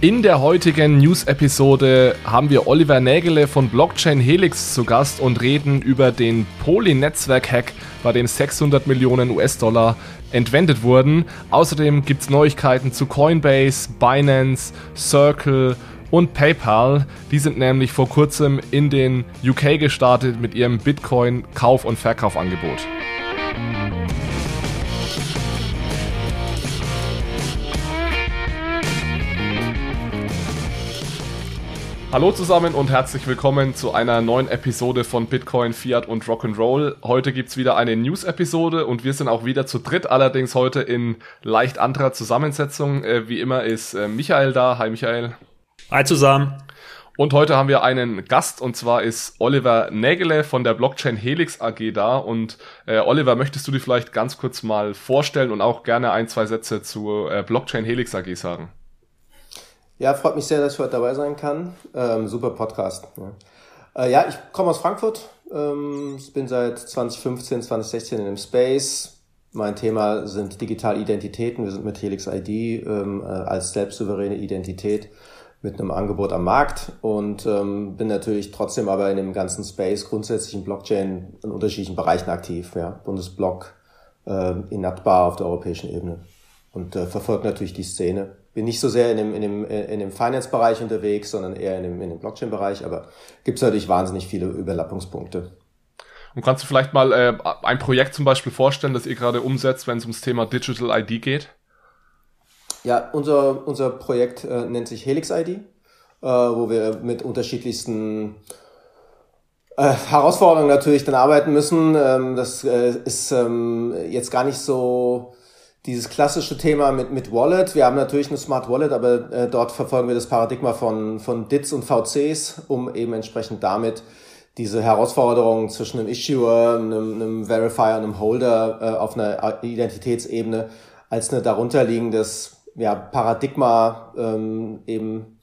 In der heutigen News-Episode haben wir Oliver Nägele von Blockchain Helix zu Gast und reden über den Poly-Netzwerk-Hack, bei dem 600 Millionen US-Dollar entwendet wurden. Außerdem gibt es Neuigkeiten zu Coinbase, Binance, Circle und PayPal. Die sind nämlich vor kurzem in den UK gestartet mit ihrem Bitcoin-Kauf- und Verkaufangebot. Hallo zusammen und herzlich willkommen zu einer neuen Episode von Bitcoin, Fiat und Rock'n'Roll. Heute gibt's wieder eine News-Episode und wir sind auch wieder zu dritt, allerdings heute in leicht anderer Zusammensetzung. Äh, wie immer ist äh, Michael da. Hi Michael. Hi zusammen. Und heute haben wir einen Gast und zwar ist Oliver Nägele von der Blockchain Helix AG da. Und äh, Oliver, möchtest du dir vielleicht ganz kurz mal vorstellen und auch gerne ein, zwei Sätze zur äh, Blockchain Helix AG sagen? Ja, freut mich sehr, dass ich heute dabei sein kann. Ähm, super Podcast. Ja, äh, ja ich komme aus Frankfurt, ähm, bin seit 2015, 2016 in dem Space. Mein Thema sind digitale Identitäten. Wir sind mit Helix ID ähm, äh, als selbstsouveräne Identität mit einem Angebot am Markt und ähm, bin natürlich trotzdem aber in dem ganzen Space grundsätzlich in Blockchain in unterschiedlichen Bereichen aktiv. Ja. Bundesblock, äh, Inatbar auf der europäischen Ebene und äh, verfolge natürlich die Szene bin nicht so sehr in dem, in dem, in dem Finance-Bereich unterwegs, sondern eher in dem, in dem Blockchain-Bereich, aber gibt es natürlich wahnsinnig viele Überlappungspunkte. Und kannst du vielleicht mal äh, ein Projekt zum Beispiel vorstellen, das ihr gerade umsetzt, wenn es ums Thema Digital ID geht? Ja, unser, unser Projekt äh, nennt sich Helix ID, äh, wo wir mit unterschiedlichsten äh, Herausforderungen natürlich dann arbeiten müssen. Ähm, das äh, ist ähm, jetzt gar nicht so dieses klassische Thema mit, mit Wallet. Wir haben natürlich eine Smart Wallet, aber äh, dort verfolgen wir das Paradigma von, von DITs und VCs, um eben entsprechend damit diese Herausforderungen zwischen einem Issuer, einem, einem Verifier und einem Holder äh, auf einer Identitätsebene als eine darunterliegendes ja, Paradigma ähm, eben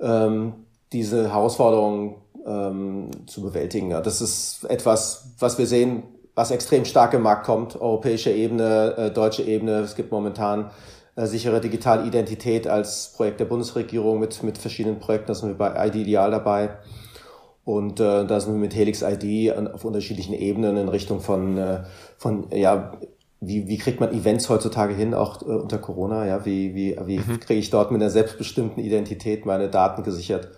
ähm, diese Herausforderungen ähm, zu bewältigen. Ja, das ist etwas, was wir sehen, was extrem stark im Markt kommt, europäische Ebene, äh, deutsche Ebene. Es gibt momentan äh, sichere digitale Identität als Projekt der Bundesregierung mit, mit verschiedenen Projekten. Da sind wir bei ID Ideal dabei. Und äh, da sind wir mit Helix ID auf unterschiedlichen Ebenen in Richtung von, äh, von ja, wie, wie kriegt man Events heutzutage hin, auch äh, unter Corona? Ja, wie, wie, wie mhm. kriege ich dort mit einer selbstbestimmten Identität meine Daten gesichert?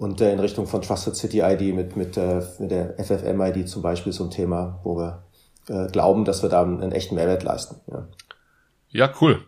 Und äh, in Richtung von Trusted City ID mit, mit, äh, mit der FFM-ID zum Beispiel so ein Thema, wo wir äh, glauben, dass wir da einen echten Mehrwert leisten. Ja, ja cool.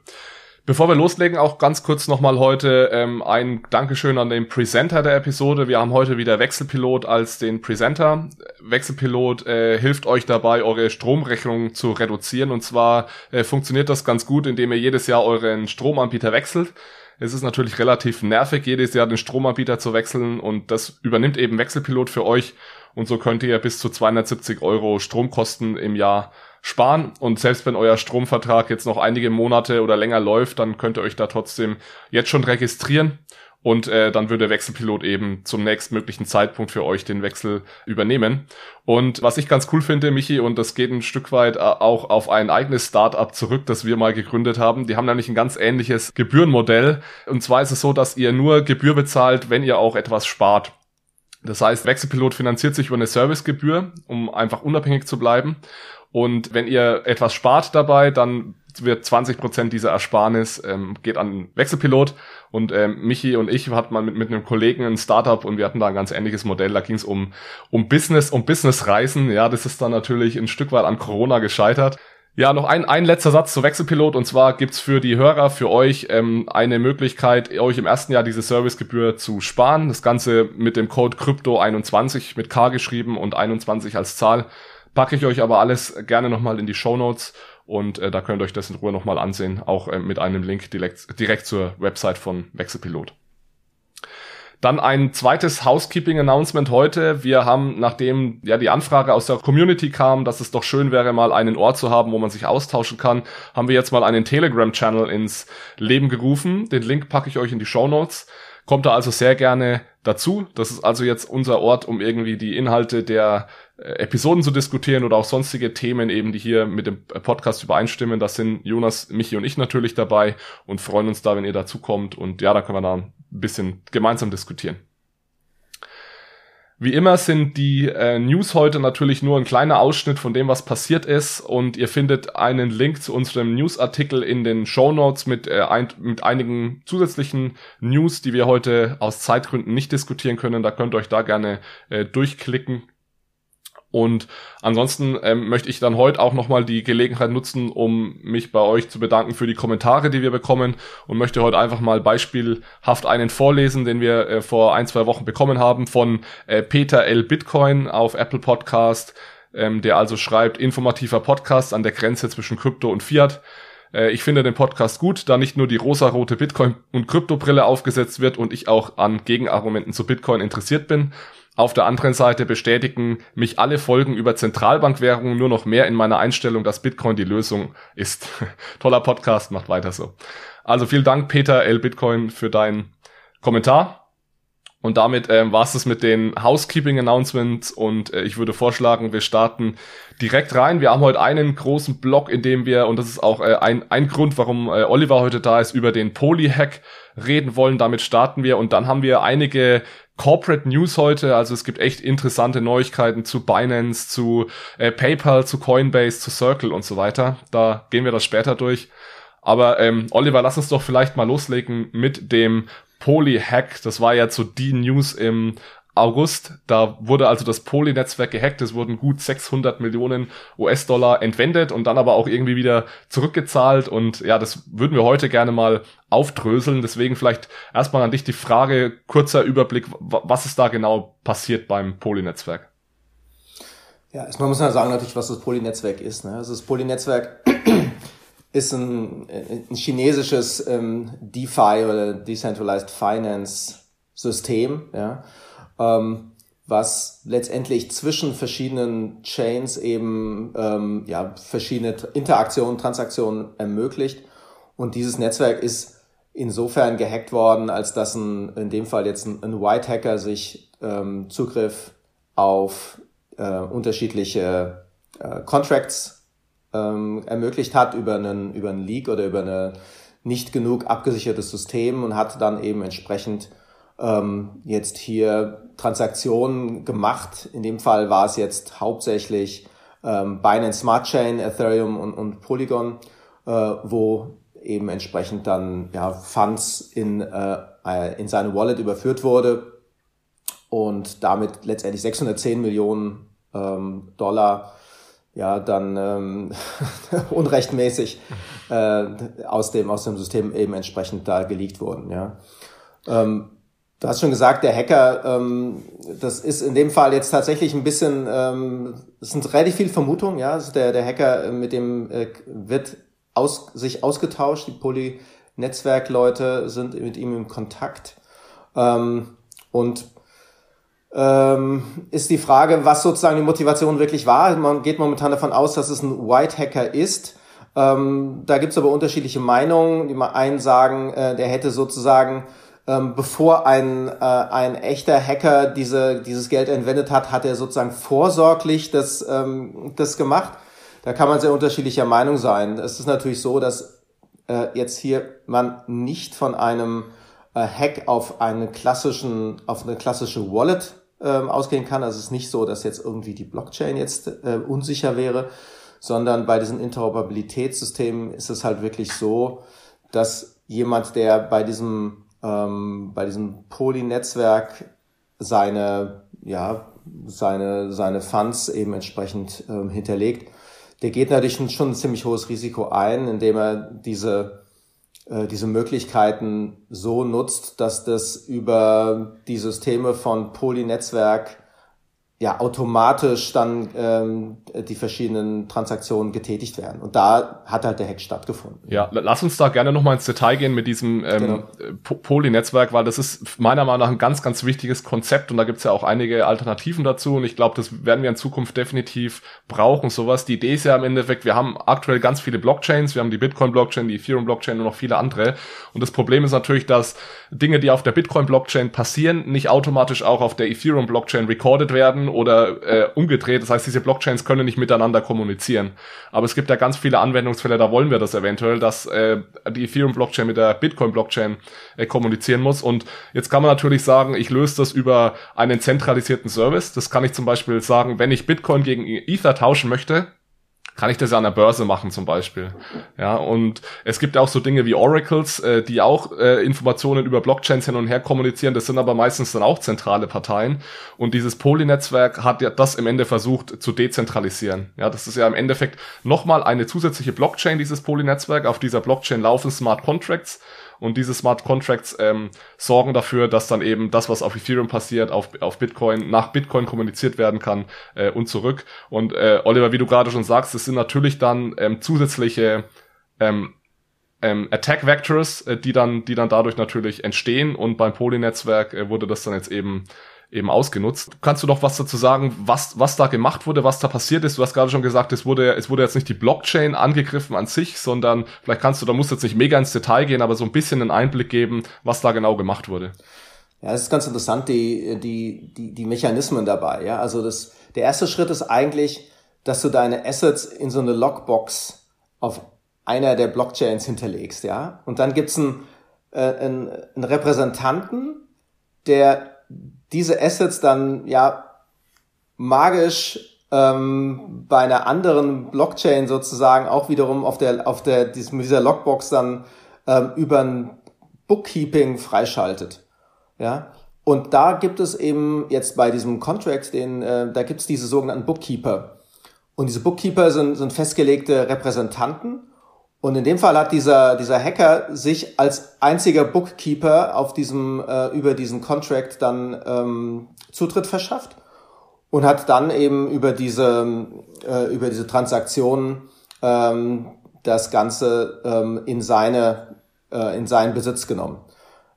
Bevor wir loslegen, auch ganz kurz nochmal heute ähm, ein Dankeschön an den Presenter der Episode. Wir haben heute wieder Wechselpilot als den Presenter. Wechselpilot äh, hilft euch dabei, eure Stromrechnung zu reduzieren. Und zwar äh, funktioniert das ganz gut, indem ihr jedes Jahr euren Stromanbieter wechselt. Es ist natürlich relativ nervig, jedes Jahr den Stromanbieter zu wechseln und das übernimmt eben Wechselpilot für euch. Und so könnt ihr bis zu 270 Euro Stromkosten im Jahr sparen. Und selbst wenn euer Stromvertrag jetzt noch einige Monate oder länger läuft, dann könnt ihr euch da trotzdem jetzt schon registrieren und äh, dann würde Wechselpilot eben zum nächstmöglichen Zeitpunkt für euch den Wechsel übernehmen. Und was ich ganz cool finde, Michi, und das geht ein Stück weit äh, auch auf ein eigenes Startup zurück, das wir mal gegründet haben. Die haben nämlich ein ganz ähnliches Gebührenmodell. Und zwar ist es so, dass ihr nur Gebühr bezahlt, wenn ihr auch etwas spart. Das heißt, Wechselpilot finanziert sich über eine Servicegebühr, um einfach unabhängig zu bleiben. Und wenn ihr etwas spart dabei, dann wird 20 Prozent dieser Ersparnis ähm, geht an Wechselpilot und ähm, Michi und ich hatten mal mit, mit einem Kollegen ein Startup und wir hatten da ein ganz ähnliches Modell. Da ging es um um Business um Businessreisen. Ja, das ist dann natürlich ein Stück weit an Corona gescheitert. Ja, noch ein, ein letzter Satz zu Wechselpilot und zwar gibt's für die Hörer, für euch ähm, eine Möglichkeit, euch im ersten Jahr diese Servicegebühr zu sparen. Das Ganze mit dem Code Crypto21 mit K geschrieben und 21 als Zahl. Packe ich euch aber alles gerne nochmal in die Show Notes und äh, da könnt ihr euch das in Ruhe nochmal ansehen, auch äh, mit einem Link direkt, direkt zur Website von Wechselpilot. Dann ein zweites Housekeeping-Announcement heute. Wir haben, nachdem ja die Anfrage aus der Community kam, dass es doch schön wäre, mal einen Ort zu haben, wo man sich austauschen kann, haben wir jetzt mal einen Telegram-Channel ins Leben gerufen. Den Link packe ich euch in die Show Notes. Kommt da also sehr gerne dazu. Das ist also jetzt unser Ort, um irgendwie die Inhalte der Episoden zu diskutieren oder auch sonstige Themen eben, die hier mit dem Podcast übereinstimmen. Das sind Jonas, Michi und ich natürlich dabei und freuen uns da, wenn ihr dazu kommt. Und ja, da können wir da ein bisschen gemeinsam diskutieren. Wie immer sind die äh, News heute natürlich nur ein kleiner Ausschnitt von dem, was passiert ist und ihr findet einen Link zu unserem Newsartikel in den Show Notes mit, äh, ein, mit einigen zusätzlichen News, die wir heute aus Zeitgründen nicht diskutieren können. Da könnt ihr euch da gerne äh, durchklicken. Und ansonsten ähm, möchte ich dann heute auch nochmal die Gelegenheit nutzen, um mich bei euch zu bedanken für die Kommentare, die wir bekommen und möchte heute einfach mal beispielhaft einen vorlesen, den wir äh, vor ein, zwei Wochen bekommen haben von äh, Peter L. Bitcoin auf Apple Podcast, ähm, der also schreibt, informativer Podcast an der Grenze zwischen Krypto und Fiat. Äh, ich finde den Podcast gut, da nicht nur die rosarote Bitcoin- und Kryptobrille aufgesetzt wird und ich auch an Gegenargumenten zu Bitcoin interessiert bin. Auf der anderen Seite bestätigen mich alle Folgen über Zentralbankwährungen nur noch mehr in meiner Einstellung, dass Bitcoin die Lösung ist. Toller Podcast, macht weiter so. Also vielen Dank, Peter L. Bitcoin, für deinen Kommentar. Und damit ähm, war es mit den Housekeeping Announcements und äh, ich würde vorschlagen, wir starten direkt rein. Wir haben heute einen großen Block, in dem wir, und das ist auch äh, ein, ein Grund, warum äh, Oliver heute da ist, über den Poly-Hack reden wollen. Damit starten wir und dann haben wir einige Corporate News heute. Also es gibt echt interessante Neuigkeiten zu Binance, zu äh, PayPal, zu Coinbase, zu Circle und so weiter. Da gehen wir das später durch. Aber ähm, Oliver, lass uns doch vielleicht mal loslegen mit dem Poly-Hack. Das war ja so die News im August. Da wurde also das Poly-Netzwerk gehackt. Es wurden gut 600 Millionen US-Dollar entwendet und dann aber auch irgendwie wieder zurückgezahlt. Und ja, das würden wir heute gerne mal aufdröseln. Deswegen vielleicht erstmal an dich die Frage, kurzer Überblick, was ist da genau passiert beim Poly-Netzwerk? Ja, erstmal muss man sagen natürlich, was das Poly-Netzwerk ist. Ne? Also das Poly-Netzwerk ist ein, ein chinesisches ähm, DeFi oder Decentralized Finance System, ja ähm, was letztendlich zwischen verschiedenen Chains eben ähm, ja, verschiedene Interaktionen, Transaktionen ermöglicht. Und dieses Netzwerk ist insofern gehackt worden, als dass ein, in dem Fall jetzt ein, ein White Hacker sich ähm, Zugriff auf äh, unterschiedliche äh, Contracts ähm, ermöglicht hat über einen, über einen Leak oder über ein nicht genug abgesichertes System und hat dann eben entsprechend ähm, jetzt hier Transaktionen gemacht. In dem Fall war es jetzt hauptsächlich ähm, Binance Smart Chain, Ethereum und, und Polygon, äh, wo eben entsprechend dann ja, Funds in, äh, in seine Wallet überführt wurde und damit letztendlich 610 Millionen ähm, Dollar ja dann ähm, unrechtmäßig äh, aus dem aus dem System eben entsprechend da geleakt wurden ja ähm, Du hast schon gesagt, der Hacker, ähm, das ist in dem Fall jetzt tatsächlich ein bisschen, ähm, es sind relativ viele Vermutungen, ja. Also der, der Hacker äh, mit dem äh, wird aus, sich ausgetauscht, die Poly-Netzwerkleute sind mit ihm im Kontakt. Ähm, und ähm, ist die Frage, was sozusagen die Motivation wirklich war. Man geht momentan davon aus, dass es ein White Hacker ist. Ähm, da gibt's aber unterschiedliche Meinungen. Die einen sagen, äh, der hätte sozusagen ähm, bevor ein, äh, ein echter Hacker diese, dieses Geld entwendet hat, hat er sozusagen vorsorglich das, ähm, das gemacht. Da kann man sehr unterschiedlicher Meinung sein. Es ist natürlich so, dass äh, jetzt hier man nicht von einem äh, Hack auf einen klassischen, auf eine klassische Wallet ähm, ausgehen kann. Also es ist nicht so, dass jetzt irgendwie die Blockchain jetzt äh, unsicher wäre, sondern bei diesen Interoperabilitätssystemen ist es halt wirklich so, dass jemand, der bei diesem ähm, bei diesem Poly-Netzwerk seine, ja, seine, seine Funds eben entsprechend ähm, hinterlegt. Der geht natürlich schon ein ziemlich hohes Risiko ein, indem er diese, äh, diese Möglichkeiten so nutzt, dass das über die Systeme von Poly-Netzwerk ja automatisch dann ähm, die verschiedenen Transaktionen getätigt werden. Und da hat halt der Hack stattgefunden. Ja, lass uns da gerne nochmal ins Detail gehen mit diesem ähm, genau. Poly-Netzwerk, weil das ist meiner Meinung nach ein ganz, ganz wichtiges Konzept und da gibt's ja auch einige Alternativen dazu und ich glaube, das werden wir in Zukunft definitiv brauchen, sowas. Die Idee ist ja im Endeffekt, wir haben aktuell ganz viele Blockchains, wir haben die Bitcoin-Blockchain, die Ethereum-Blockchain und noch viele andere. Und das Problem ist natürlich, dass Dinge, die auf der Bitcoin-Blockchain passieren, nicht automatisch auch auf der Ethereum-Blockchain recorded werden oder äh, umgedreht. Das heißt, diese Blockchains können nicht miteinander kommunizieren. Aber es gibt ja ganz viele Anwendungsfälle, da wollen wir das eventuell, dass äh, die Ethereum-Blockchain mit der Bitcoin-Blockchain äh, kommunizieren muss. Und jetzt kann man natürlich sagen, ich löse das über einen zentralisierten Service. Das kann ich zum Beispiel sagen, wenn ich Bitcoin gegen Ether tauschen möchte, kann ich das ja an der Börse machen zum Beispiel. Ja, und es gibt auch so Dinge wie Oracles, äh, die auch äh, Informationen über Blockchains hin und her kommunizieren. Das sind aber meistens dann auch zentrale Parteien. Und dieses Poly-Netzwerk hat ja das im Ende versucht zu dezentralisieren. Ja, das ist ja im Endeffekt nochmal eine zusätzliche Blockchain, dieses Poly-Netzwerk. Auf dieser Blockchain laufen Smart Contracts und diese Smart Contracts ähm, sorgen dafür, dass dann eben das, was auf Ethereum passiert, auf, auf Bitcoin, nach Bitcoin kommuniziert werden kann äh, und zurück. Und äh, Oliver, wie du gerade schon sagst, es sind natürlich dann ähm, zusätzliche ähm, ähm, Attack Vectors, äh, die dann, die dann dadurch natürlich entstehen. Und beim Poly-Netzwerk äh, wurde das dann jetzt eben eben ausgenutzt. Kannst du doch was dazu sagen, was, was da gemacht wurde, was da passiert ist? Du hast gerade schon gesagt, es wurde, es wurde jetzt nicht die Blockchain angegriffen an sich, sondern vielleicht kannst du, da musst du jetzt nicht mega ins Detail gehen, aber so ein bisschen einen Einblick geben, was da genau gemacht wurde. Ja, es ist ganz interessant, die, die, die, die Mechanismen dabei. Ja, also das, der erste Schritt ist eigentlich, dass du deine Assets in so eine Logbox auf einer der Blockchains hinterlegst, ja. Und dann gibt's einen, äh, einen, einen Repräsentanten, der diese Assets dann ja magisch ähm, bei einer anderen Blockchain sozusagen auch wiederum auf der auf der dieser Logbox dann ähm, über ein Bookkeeping freischaltet. Ja, und da gibt es eben jetzt bei diesem Contract, den äh, da gibt es diese sogenannten Bookkeeper. Und diese Bookkeeper sind, sind festgelegte Repräsentanten und in dem Fall hat dieser, dieser Hacker sich als einziger Bookkeeper auf diesem, äh, über diesen Contract dann ähm, Zutritt verschafft und hat dann eben über diese, äh, über diese Transaktionen ähm, das Ganze ähm, in seine, äh, in seinen Besitz genommen.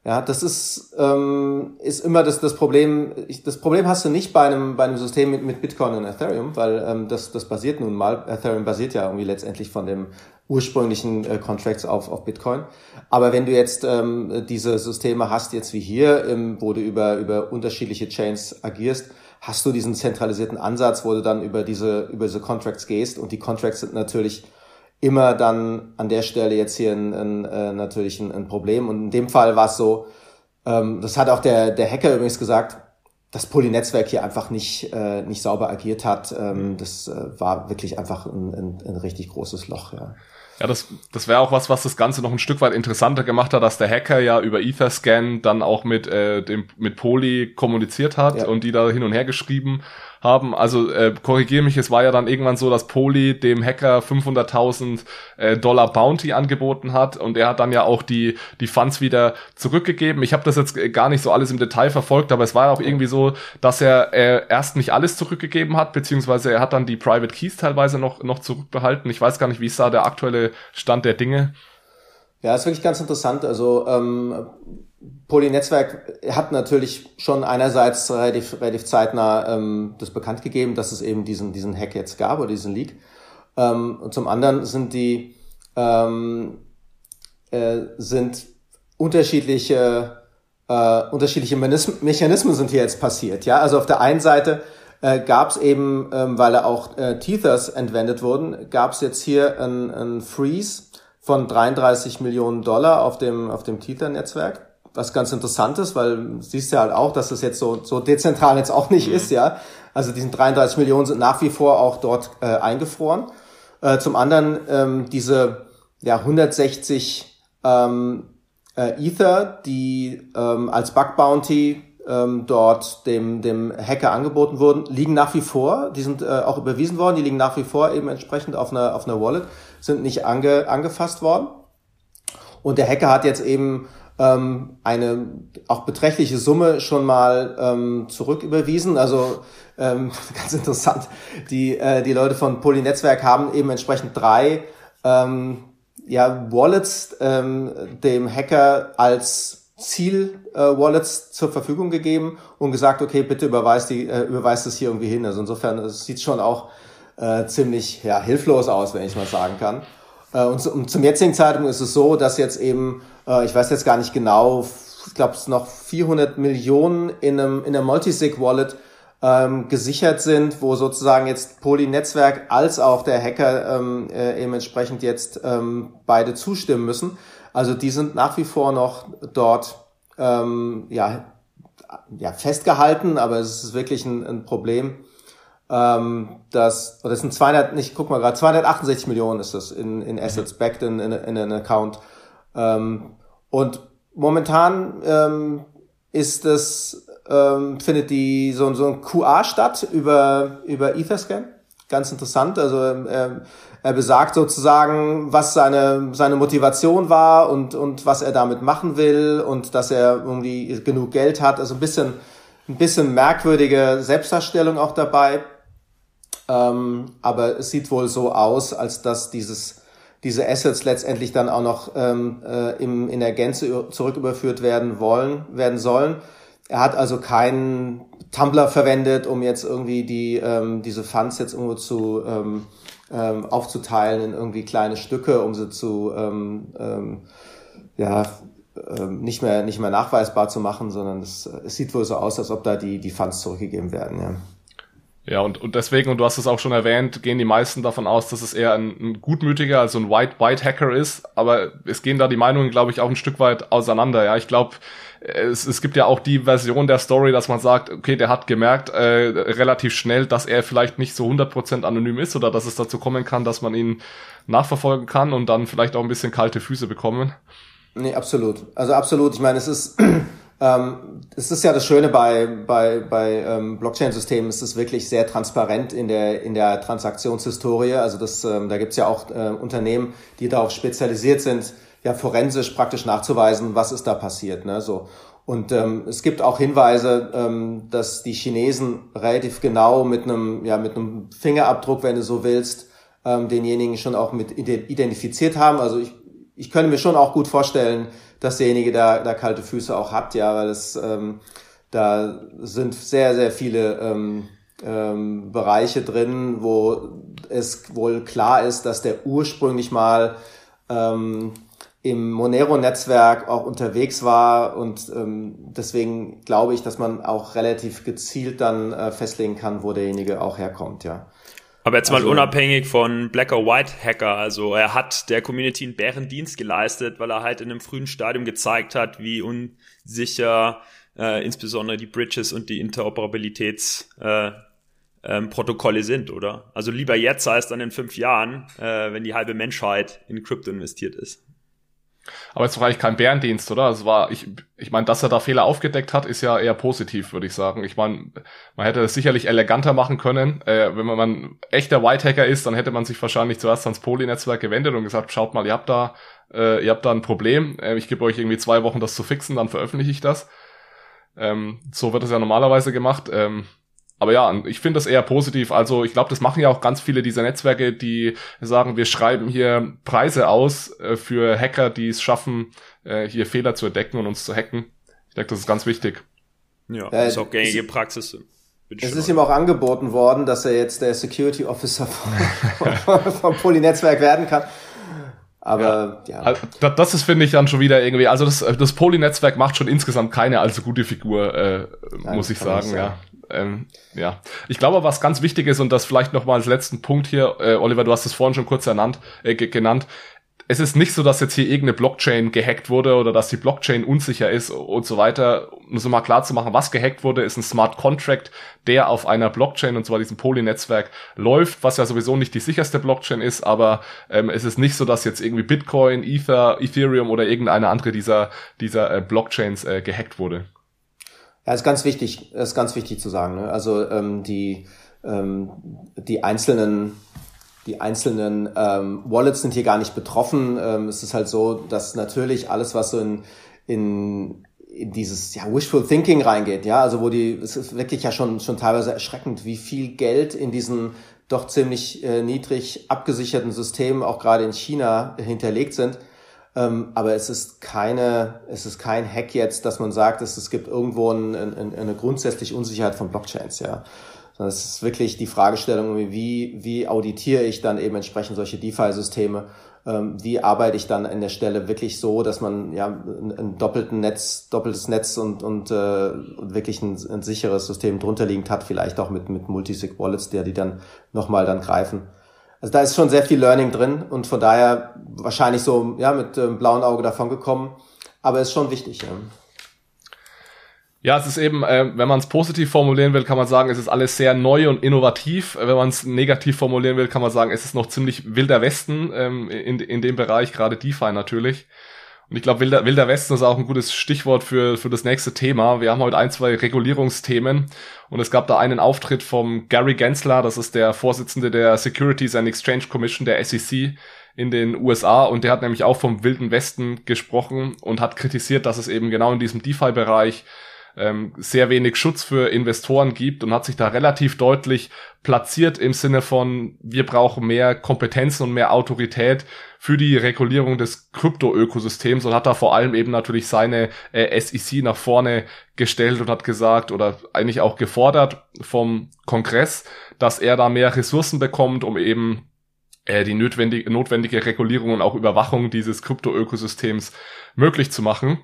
Ja, das ist, ähm, ist immer das, das Problem. Ich, das Problem hast du nicht bei einem, bei einem System mit, mit Bitcoin und Ethereum, weil ähm, das, das basiert nun mal. Ethereum basiert ja irgendwie letztendlich von dem ursprünglichen äh, Contracts auf, auf Bitcoin. Aber wenn du jetzt ähm, diese Systeme hast, jetzt wie hier, ähm, wo du über, über unterschiedliche Chains agierst, hast du diesen zentralisierten Ansatz, wo du dann über diese, über diese Contracts gehst. Und die Contracts sind natürlich immer dann an der Stelle jetzt hier ein, ein, äh, natürlich ein, ein Problem. Und in dem Fall war es so, ähm, das hat auch der, der Hacker übrigens gesagt, das Poly-Netzwerk hier einfach nicht, äh, nicht sauber agiert hat. Ähm, das äh, war wirklich einfach ein, ein, ein richtig großes Loch. Ja. Ja, das, das wäre auch was, was das Ganze noch ein Stück weit interessanter gemacht hat, dass der Hacker ja über Etherscan dann auch mit, äh, dem, mit Poly kommuniziert hat ja. und die da hin und her geschrieben haben. Also äh, korrigiere mich, es war ja dann irgendwann so, dass Poli dem Hacker 500.000 äh, Dollar Bounty angeboten hat und er hat dann ja auch die die Funds wieder zurückgegeben. Ich habe das jetzt gar nicht so alles im Detail verfolgt, aber es war auch irgendwie so, dass er äh, erst nicht alles zurückgegeben hat, beziehungsweise er hat dann die Private Keys teilweise noch noch zurückbehalten. Ich weiß gar nicht, wie ist da der aktuelle Stand der Dinge. Ja, ist wirklich ganz interessant. Also ähm, Poly-Netzwerk hat natürlich schon einerseits relativ, relativ zeitnah ähm, das bekannt gegeben, dass es eben diesen, diesen Hack jetzt gab oder diesen Leak. Ähm, und zum anderen sind die ähm, äh, sind unterschiedliche äh, unterschiedliche Mechanismen sind hier jetzt passiert. Ja, also auf der einen Seite äh, gab es eben, ähm, weil auch äh, Tethers entwendet wurden, gab es jetzt hier ein, ein Freeze von 33 Millionen Dollar auf dem auf dem Tether-Netzwerk was ganz interessant ist, weil siehst ja halt auch, dass das jetzt so, so dezentral jetzt auch nicht mhm. ist, ja. Also diesen 33 Millionen sind nach wie vor auch dort äh, eingefroren. Äh, zum anderen ähm, diese ja, 160 ähm, äh, Ether, die ähm, als Bug Bounty ähm, dort dem, dem Hacker angeboten wurden, liegen nach wie vor, die sind äh, auch überwiesen worden, die liegen nach wie vor eben entsprechend auf einer, auf einer Wallet, sind nicht ange, angefasst worden. Und der Hacker hat jetzt eben ähm, eine auch beträchtliche Summe schon mal ähm, zurücküberwiesen. Also ähm, ganz interessant, die, äh, die Leute von Poly-Netzwerk haben eben entsprechend drei ähm, ja, Wallets ähm, dem Hacker als Ziel-Wallets äh, zur Verfügung gegeben und gesagt, okay, bitte überweist die, äh, überweist es hier irgendwie hin. Also insofern, es sieht schon auch äh, ziemlich ja, hilflos aus, wenn ich mal sagen kann. Äh, und, und zum jetzigen Zeitpunkt ist es so, dass jetzt eben äh, ich weiß jetzt gar nicht genau, ich glaube, es noch 400 Millionen in einem, in einem Multisig-Wallet ähm, gesichert sind, wo sozusagen jetzt Poly-Netzwerk als auch der Hacker ähm, äh, eben entsprechend jetzt ähm, beide zustimmen müssen. Also die sind nach wie vor noch dort ähm, ja, ja, festgehalten, aber es ist wirklich ein, ein Problem. Ähm, das, das sind 200, nicht, guck mal gerade, 268 Millionen ist das in, in Assets mhm. backed in, in, in einen Account. Ähm, und momentan ähm, ist es, ähm, findet die so, so ein QA statt über, über Etherscan. Ganz interessant. Also ähm, er besagt sozusagen, was seine, seine Motivation war und, und was er damit machen will und dass er irgendwie genug Geld hat. Also ein bisschen, ein bisschen merkwürdige Selbstdarstellung auch dabei. Ähm, aber es sieht wohl so aus, als dass dieses, diese Assets letztendlich dann auch noch ähm, äh, im, in der Gänze zurücküberführt werden wollen, werden sollen. Er hat also keinen Tumblr verwendet, um jetzt irgendwie die, ähm, diese Funds jetzt irgendwo zu, ähm, ähm, aufzuteilen in irgendwie kleine Stücke, um sie zu ähm, ähm, ja ähm, nicht mehr nicht mehr nachweisbar zu machen, sondern es, es sieht wohl so aus, als ob da die die Funds zurückgegeben werden. Ja. Ja, und, und deswegen, und du hast es auch schon erwähnt, gehen die meisten davon aus, dass es eher ein, ein gutmütiger, also ein White, White Hacker ist. Aber es gehen da die Meinungen, glaube ich, auch ein Stück weit auseinander. Ja, ich glaube, es, es gibt ja auch die Version der Story, dass man sagt, okay, der hat gemerkt äh, relativ schnell, dass er vielleicht nicht so 100% anonym ist oder dass es dazu kommen kann, dass man ihn nachverfolgen kann und dann vielleicht auch ein bisschen kalte Füße bekommen. Nee, absolut. Also absolut. Ich meine, es ist ähm, es ist ja das Schöne bei, bei, bei ähm, Blockchain-Systemen, es ist wirklich sehr transparent in der, in der Transaktionshistorie. Also das, ähm, da gibt's ja auch äh, Unternehmen, die darauf spezialisiert sind, ja forensisch praktisch nachzuweisen, was ist da passiert. Ne? So. Und ähm, es gibt auch Hinweise, ähm, dass die Chinesen relativ genau mit einem, ja, mit einem Fingerabdruck, wenn du so willst, ähm, denjenigen schon auch mit identifiziert haben. Also ich, ich könnte mir schon auch gut vorstellen, dass derjenige da, da kalte Füße auch hat, ja, weil es ähm, da sind sehr, sehr viele ähm, ähm, Bereiche drin, wo es wohl klar ist, dass der ursprünglich mal ähm, im Monero-Netzwerk auch unterwegs war und ähm, deswegen glaube ich, dass man auch relativ gezielt dann äh, festlegen kann, wo derjenige auch herkommt, ja. Aber jetzt mal also, unabhängig von Black or White Hacker, also er hat der Community einen Bärendienst geleistet, weil er halt in einem frühen Stadium gezeigt hat, wie unsicher äh, insbesondere die Bridges und die Interoperabilitäts äh, ähm, Protokolle sind, oder? Also lieber jetzt als dann in fünf Jahren, äh, wenn die halbe Menschheit in Krypto investiert ist. Aber es war eigentlich kein Bärendienst, oder? Es war, ich, ich meine, dass er da Fehler aufgedeckt hat, ist ja eher positiv, würde ich sagen. Ich meine, man hätte es sicherlich eleganter machen können. Äh, wenn man, man echter Whitehacker ist, dann hätte man sich wahrscheinlich zuerst ans Poly-Netzwerk gewendet und gesagt, schaut mal, ihr habt da, äh, ihr habt da ein Problem. Äh, ich gebe euch irgendwie zwei Wochen, das zu fixen, dann veröffentliche ich das. Ähm, so wird es ja normalerweise gemacht. Ähm, aber ja, ich finde das eher positiv. Also ich glaube, das machen ja auch ganz viele dieser Netzwerke, die sagen, wir schreiben hier Preise aus äh, für Hacker, die es schaffen, äh, hier Fehler zu entdecken und uns zu hacken. Ich denke, das ist ganz wichtig. Ja, das ist auch gängige Praxis. Es ist ihm auch angeboten worden, dass er jetzt der Security Officer vom, vom Poly-Netzwerk werden kann. Aber ja. ja. Also, das ist, finde ich, dann schon wieder irgendwie, also das, das Poly-Netzwerk macht schon insgesamt keine allzu gute Figur, äh, Nein, muss ich sagen, ja ähm, ja. Ich glaube, was ganz wichtig ist und das vielleicht noch mal als letzten Punkt hier, äh, Oliver, du hast es vorhin schon kurz ernannt, äh, genannt. Es ist nicht so, dass jetzt hier irgendeine Blockchain gehackt wurde oder dass die Blockchain unsicher ist und so weiter. Um so mal klar zu machen, was gehackt wurde, ist ein Smart Contract, der auf einer Blockchain, und zwar diesem Poly-Netzwerk, läuft, was ja sowieso nicht die sicherste Blockchain ist, aber ähm, es ist nicht so, dass jetzt irgendwie Bitcoin, Ether, Ethereum oder irgendeine andere dieser, dieser äh, Blockchains äh, gehackt wurde. Ja, ist ganz wichtig, ist ganz wichtig zu sagen. Ne? Also ähm, die, ähm, die einzelnen die einzelnen ähm, Wallets sind hier gar nicht betroffen. Ähm, es ist halt so, dass natürlich alles, was so in, in, in dieses ja, Wishful Thinking reingeht, ja, also wo die, es ist wirklich ja schon, schon teilweise erschreckend, wie viel Geld in diesen doch ziemlich äh, niedrig abgesicherten Systemen auch gerade in China hinterlegt sind. Ähm, aber es ist keine, es ist kein Hack jetzt, dass man sagt, dass es gibt irgendwo ein, ein, eine grundsätzliche Unsicherheit von Blockchains, ja. Sondern es ist wirklich die Fragestellung, wie, wie auditiere ich dann eben entsprechend solche DeFi-Systeme ähm, wie arbeite ich dann an der Stelle wirklich so, dass man ja ein, ein doppelten Netz, doppeltes Netz und, und, äh, und wirklich ein, ein sicheres System drunter liegend hat, vielleicht auch mit, mit Multisig Wallets, der die dann nochmal dann greifen. Also da ist schon sehr viel Learning drin und von daher wahrscheinlich so ja mit ähm, blauen Auge davon gekommen, aber ist schon wichtig. Ja. Ja, es ist eben, äh, wenn man es positiv formulieren will, kann man sagen, es ist alles sehr neu und innovativ. Wenn man es negativ formulieren will, kann man sagen, es ist noch ziemlich wilder Westen ähm, in, in dem Bereich, gerade DeFi natürlich. Und ich glaube, wilder, wilder Westen ist auch ein gutes Stichwort für, für das nächste Thema. Wir haben heute ein, zwei Regulierungsthemen. Und es gab da einen Auftritt vom Gary Gensler, das ist der Vorsitzende der Securities and Exchange Commission der SEC in den USA und der hat nämlich auch vom wilden Westen gesprochen und hat kritisiert, dass es eben genau in diesem DeFi-Bereich ähm, sehr wenig Schutz für Investoren gibt und hat sich da relativ deutlich platziert im Sinne von, wir brauchen mehr Kompetenzen und mehr Autorität für die Regulierung des Krypto-Ökosystems und hat da vor allem eben natürlich seine äh, SEC nach vorne gestellt und hat gesagt oder eigentlich auch gefordert vom Kongress, dass er da mehr Ressourcen bekommt, um eben äh, die notwendige, notwendige Regulierung und auch Überwachung dieses Krypto-Ökosystems möglich zu machen.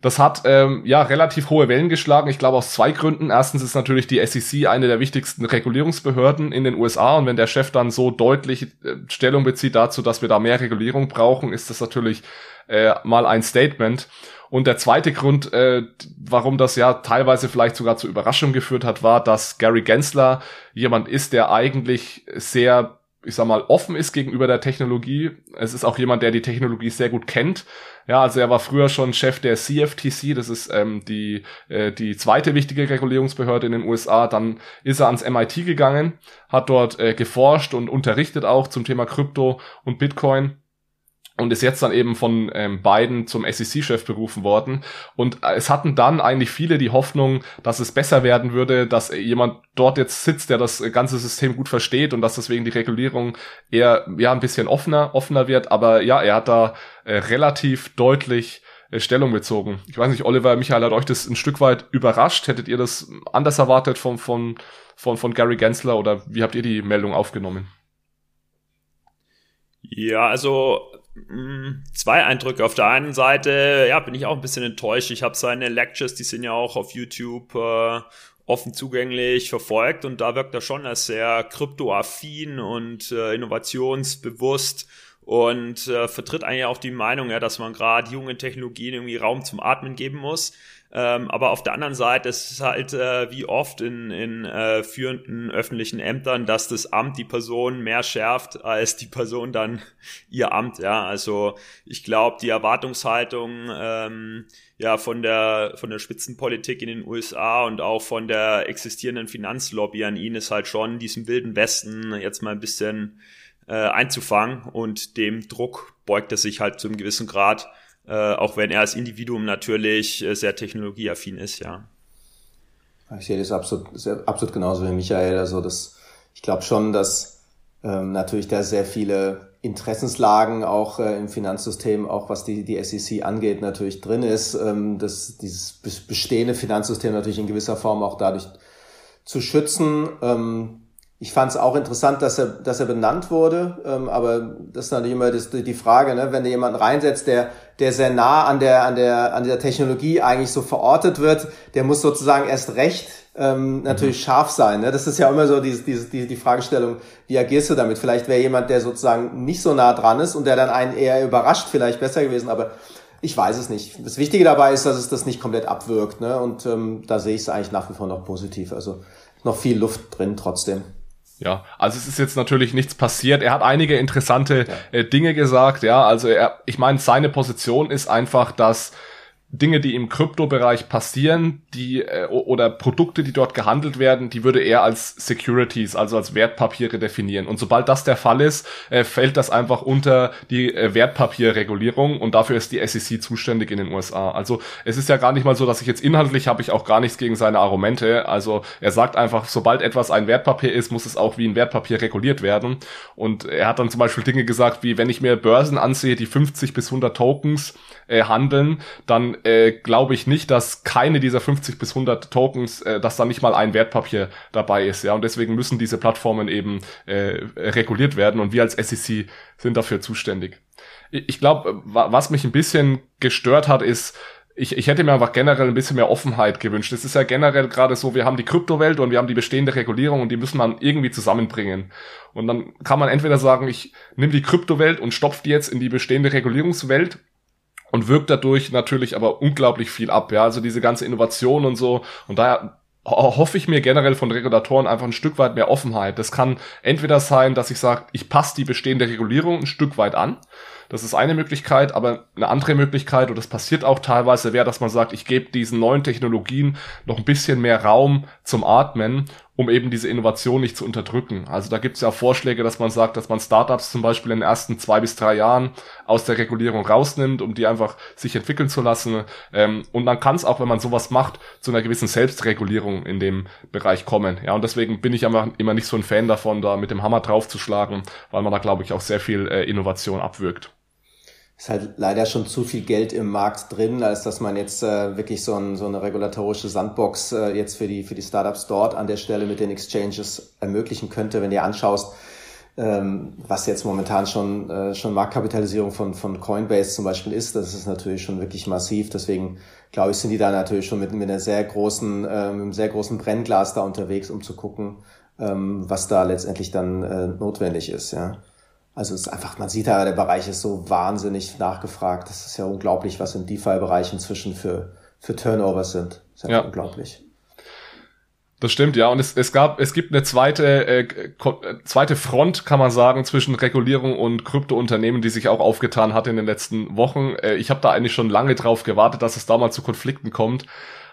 Das hat ähm, ja relativ hohe Wellen geschlagen. Ich glaube aus zwei Gründen. Erstens ist natürlich die SEC eine der wichtigsten Regulierungsbehörden in den USA und wenn der Chef dann so deutlich äh, Stellung bezieht dazu, dass wir da mehr Regulierung brauchen, ist das natürlich äh, mal ein Statement. Und der zweite Grund, äh, warum das ja teilweise vielleicht sogar zur Überraschung geführt hat, war, dass Gary Gensler jemand ist, der eigentlich sehr ich sag mal, offen ist gegenüber der Technologie. Es ist auch jemand, der die Technologie sehr gut kennt. Ja, also er war früher schon Chef der CFTC, das ist ähm, die, äh, die zweite wichtige Regulierungsbehörde in den USA. Dann ist er ans MIT gegangen, hat dort äh, geforscht und unterrichtet auch zum Thema Krypto und Bitcoin und ist jetzt dann eben von ähm, Biden zum SEC-Chef berufen worden. Und äh, es hatten dann eigentlich viele die Hoffnung, dass es besser werden würde, dass jemand dort jetzt sitzt, der das ganze System gut versteht und dass deswegen die Regulierung eher ja ein bisschen offener, offener wird. Aber ja, er hat da äh, relativ deutlich äh, Stellung bezogen. Ich weiß nicht, Oliver, Michael, hat euch das ein Stück weit überrascht? Hättet ihr das anders erwartet von, von, von, von Gary Gensler oder wie habt ihr die Meldung aufgenommen? Ja, also zwei Eindrücke. Auf der einen Seite, ja, bin ich auch ein bisschen enttäuscht. Ich habe seine Lectures, die sind ja auch auf YouTube äh, offen zugänglich verfolgt und da wirkt er schon als sehr kryptoaffin und äh, innovationsbewusst und äh, vertritt eigentlich auch die Meinung, ja, dass man gerade jungen Technologien irgendwie Raum zum Atmen geben muss. Ähm, aber auf der anderen Seite ist es halt äh, wie oft in, in äh, führenden öffentlichen Ämtern, dass das Amt die Person mehr schärft als die Person dann ihr Amt. Ja, also ich glaube, die Erwartungshaltung ähm, ja von der von der Spitzenpolitik in den USA und auch von der existierenden Finanzlobby an ihn ist halt schon diesem wilden Westen jetzt mal ein bisschen äh, einzufangen und dem Druck beugt er sich halt zu einem gewissen Grad äh, auch wenn er als Individuum natürlich äh, sehr technologieaffin ist, ja. Ich sehe das absolut, absolut genauso wie Michael. Also das, ich glaube schon, dass ähm, natürlich da sehr viele Interessenslagen auch äh, im Finanzsystem, auch was die, die SEC angeht, natürlich drin ist, ähm, dass dieses bestehende Finanzsystem natürlich in gewisser Form auch dadurch zu schützen. Ähm, ich fand es auch interessant, dass er, dass er benannt wurde, ähm, aber das ist natürlich immer das, die Frage, ne? wenn du jemanden reinsetzt, der, der sehr nah an der, an der, an der Technologie eigentlich so verortet wird, der muss sozusagen erst recht ähm, natürlich mhm. scharf sein. Ne? Das ist ja immer so diese, diese, die, die Fragestellung, wie agierst du damit? Vielleicht wäre jemand, der sozusagen nicht so nah dran ist und der dann einen eher überrascht, vielleicht besser gewesen, aber ich weiß es nicht. Das Wichtige dabei ist, dass es das nicht komplett abwirkt. Ne? Und ähm, da sehe ich es eigentlich nach wie vor noch positiv. Also noch viel Luft drin trotzdem. Ja, also es ist jetzt natürlich nichts passiert. Er hat einige interessante ja. äh, Dinge gesagt, ja. Also er, ich meine, seine Position ist einfach, dass Dinge, die im Kryptobereich passieren, die äh, oder Produkte, die dort gehandelt werden, die würde er als Securities, also als Wertpapiere definieren. Und sobald das der Fall ist, äh, fällt das einfach unter die äh, Wertpapierregulierung und dafür ist die SEC zuständig in den USA. Also es ist ja gar nicht mal so, dass ich jetzt inhaltlich habe ich auch gar nichts gegen seine Argumente. Also er sagt einfach, sobald etwas ein Wertpapier ist, muss es auch wie ein Wertpapier reguliert werden. Und er hat dann zum Beispiel Dinge gesagt, wie wenn ich mir Börsen ansehe, die 50 bis 100 Tokens äh, handeln, dann äh, glaube ich nicht, dass keine dieser 50 bis 100 Tokens, äh, dass da nicht mal ein Wertpapier dabei ist. Ja, und deswegen müssen diese Plattformen eben äh, reguliert werden und wir als SEC sind dafür zuständig. Ich glaube, was mich ein bisschen gestört hat, ist, ich, ich hätte mir einfach generell ein bisschen mehr Offenheit gewünscht. Es ist ja generell gerade so, wir haben die Kryptowelt und wir haben die bestehende Regulierung und die müssen man irgendwie zusammenbringen. Und dann kann man entweder sagen, ich nehme die Kryptowelt und stopfe die jetzt in die bestehende Regulierungswelt und wirkt dadurch natürlich aber unglaublich viel ab. Ja, also diese ganze Innovation und so. Und daher hoffe ich mir generell von Regulatoren einfach ein Stück weit mehr Offenheit. Das kann entweder sein, dass ich sage, ich passe die bestehende Regulierung ein Stück weit an das ist eine Möglichkeit, aber eine andere Möglichkeit, und das passiert auch teilweise, wäre, dass man sagt, ich gebe diesen neuen Technologien noch ein bisschen mehr Raum zum Atmen, um eben diese Innovation nicht zu unterdrücken. Also da gibt es ja Vorschläge, dass man sagt, dass man Startups zum Beispiel in den ersten zwei bis drei Jahren aus der Regulierung rausnimmt, um die einfach sich entwickeln zu lassen. Ähm, und dann kann es auch, wenn man sowas macht, zu einer gewissen Selbstregulierung in dem Bereich kommen. Ja, und deswegen bin ich einfach immer nicht so ein Fan davon, da mit dem Hammer draufzuschlagen, weil man da, glaube ich, auch sehr viel äh, Innovation abwirkt ist halt leider schon zu viel Geld im Markt drin, als dass man jetzt äh, wirklich so, ein, so eine regulatorische Sandbox äh, jetzt für die, für die Startups dort an der Stelle mit den Exchanges ermöglichen könnte, wenn du anschaust, ähm, was jetzt momentan schon, äh, schon Marktkapitalisierung von, von Coinbase zum Beispiel ist, das ist natürlich schon wirklich massiv. Deswegen glaube ich, sind die da natürlich schon mit, mit einer sehr großen, äh, mit einem sehr großen Brennglas da unterwegs, um zu gucken, ähm, was da letztendlich dann äh, notwendig ist, ja. Also es ist einfach, man sieht da, der Bereich ist so wahnsinnig nachgefragt. Das ist ja unglaublich, was im DeFi-Bereich inzwischen für, für Turnovers sind. Das ist ja unglaublich. Das stimmt, ja. Und es, es gab, es gibt eine zweite, äh, zweite Front, kann man sagen, zwischen Regulierung und Kryptounternehmen, die sich auch aufgetan hat in den letzten Wochen. Äh, ich habe da eigentlich schon lange drauf gewartet, dass es da mal zu Konflikten kommt.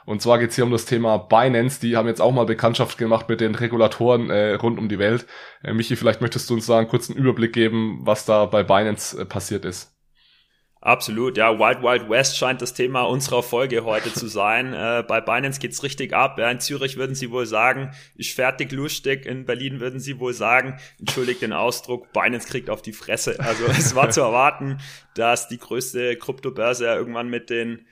Und zwar geht's hier um das Thema Binance. Die haben jetzt auch mal Bekanntschaft gemacht mit den Regulatoren äh, rund um die Welt. Äh, Michi, vielleicht möchtest du uns da einen kurzen Überblick geben, was da bei Binance äh, passiert ist. Absolut, ja. Wild Wild West scheint das Thema unserer Folge heute zu sein. Äh, bei Binance geht's richtig ab. Ja, in Zürich würden sie wohl sagen, ich fertig lustig. In Berlin würden sie wohl sagen, entschuldigt den Ausdruck, Binance kriegt auf die Fresse. Also es war zu erwarten, dass die größte Kryptobörse ja irgendwann mit den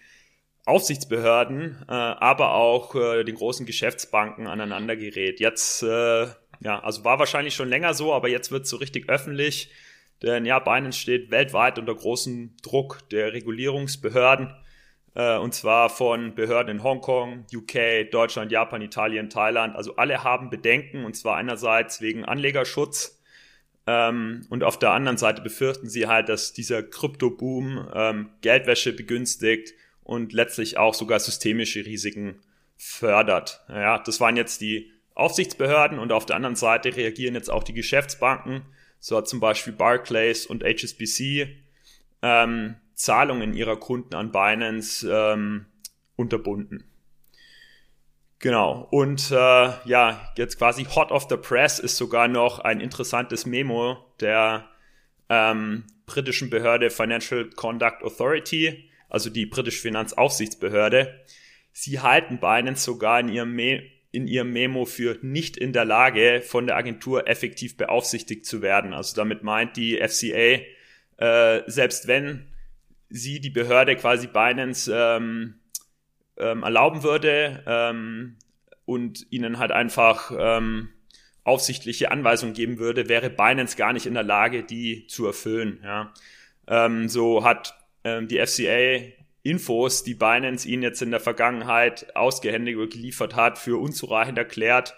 Aufsichtsbehörden, äh, aber auch äh, den großen Geschäftsbanken aneinander gerät. Jetzt, äh, ja, also war wahrscheinlich schon länger so, aber jetzt wird es so richtig öffentlich. Denn ja, Binance steht weltweit unter großem Druck der Regulierungsbehörden. Äh, und zwar von Behörden in Hongkong, UK, Deutschland, Japan, Italien, Thailand. Also alle haben Bedenken und zwar einerseits wegen Anlegerschutz. Ähm, und auf der anderen Seite befürchten sie halt, dass dieser Kryptoboom ähm, Geldwäsche begünstigt und letztlich auch sogar systemische Risiken fördert. Ja, das waren jetzt die Aufsichtsbehörden und auf der anderen Seite reagieren jetzt auch die Geschäftsbanken, so hat zum Beispiel Barclays und HSBC ähm, Zahlungen ihrer Kunden an Binance ähm, unterbunden. Genau. Und äh, ja, jetzt quasi hot off the press ist sogar noch ein interessantes Memo der ähm, britischen Behörde Financial Conduct Authority, also die britische Finanzaufsichtsbehörde, sie halten Binance sogar in ihrem, Me in ihrem Memo für nicht in der Lage, von der Agentur effektiv beaufsichtigt zu werden. Also damit meint die FCA, äh, selbst wenn sie die Behörde quasi Binance ähm, ähm, erlauben würde ähm, und ihnen halt einfach ähm, aufsichtliche Anweisungen geben würde, wäre Binance gar nicht in der Lage, die zu erfüllen. Ja. Ähm, so hat ähm, die FCA Infos, die Binance ihnen jetzt in der Vergangenheit ausgehändigt oder geliefert hat, für unzureichend erklärt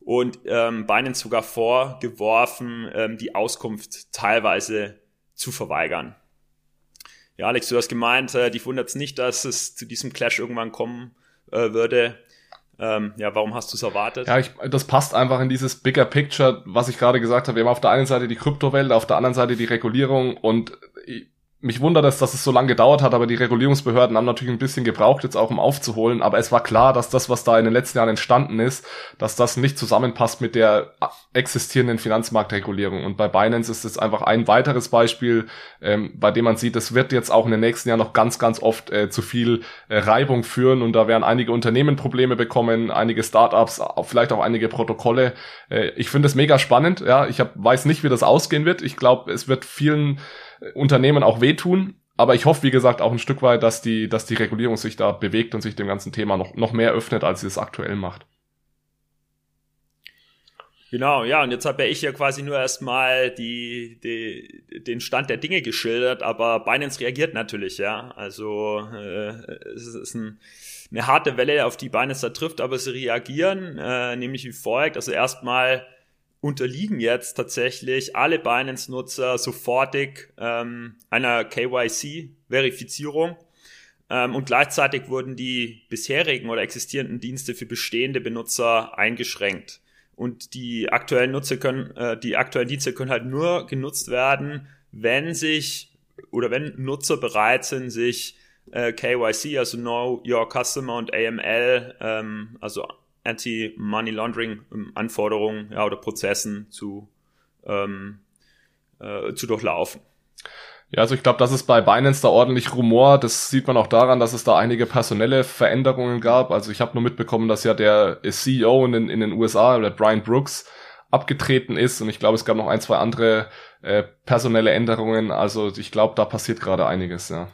und ähm, Binance sogar vorgeworfen, ähm, die Auskunft teilweise zu verweigern. Ja, Alex, du hast gemeint, äh, dich wundert es nicht, dass es zu diesem Clash irgendwann kommen äh, würde. Ähm, ja, warum hast du es erwartet? Ja, ich, das passt einfach in dieses Bigger Picture, was ich gerade gesagt habe. Wir haben auf der einen Seite die Kryptowelt, auf der anderen Seite die Regulierung und mich wundert es, dass es so lange gedauert hat, aber die Regulierungsbehörden haben natürlich ein bisschen gebraucht, jetzt auch um aufzuholen. Aber es war klar, dass das, was da in den letzten Jahren entstanden ist, dass das nicht zusammenpasst mit der existierenden Finanzmarktregulierung. Und bei Binance ist es einfach ein weiteres Beispiel, ähm, bei dem man sieht, es wird jetzt auch in den nächsten Jahren noch ganz, ganz oft äh, zu viel äh, Reibung führen. Und da werden einige Unternehmen Probleme bekommen, einige Startups, vielleicht auch einige Protokolle. Äh, ich finde es mega spannend. Ja, ich hab, weiß nicht, wie das ausgehen wird. Ich glaube, es wird vielen Unternehmen auch wehtun. Aber ich hoffe, wie gesagt, auch ein Stück weit, dass die, dass die Regulierung sich da bewegt und sich dem ganzen Thema noch, noch mehr öffnet, als sie es aktuell macht. Genau, ja, und jetzt habe ja ich ja quasi nur erstmal die, die, den Stand der Dinge geschildert, aber Binance reagiert natürlich, ja. Also äh, es ist ein, eine harte Welle, auf die Binance da trifft, aber sie reagieren, äh, nämlich wie folgt. Also erstmal unterliegen jetzt tatsächlich alle Binance-Nutzer sofortig ähm, einer KYC-Verifizierung. Ähm, und gleichzeitig wurden die bisherigen oder existierenden Dienste für bestehende Benutzer eingeschränkt. Und die aktuellen Nutzer können, äh, die aktuellen Dienste können halt nur genutzt werden, wenn sich oder wenn Nutzer bereit sind, sich äh, KYC, also Know Your Customer und AML, ähm, also Anti-Money Laundering ähm, ja, oder Prozessen zu, ähm, äh, zu durchlaufen. Ja, also ich glaube, das ist bei Binance da ordentlich Rumor. Das sieht man auch daran, dass es da einige personelle Veränderungen gab. Also ich habe nur mitbekommen, dass ja der CEO in den, in den USA, der Brian Brooks, abgetreten ist. Und ich glaube, es gab noch ein, zwei andere äh, personelle Änderungen. Also ich glaube, da passiert gerade einiges, ja.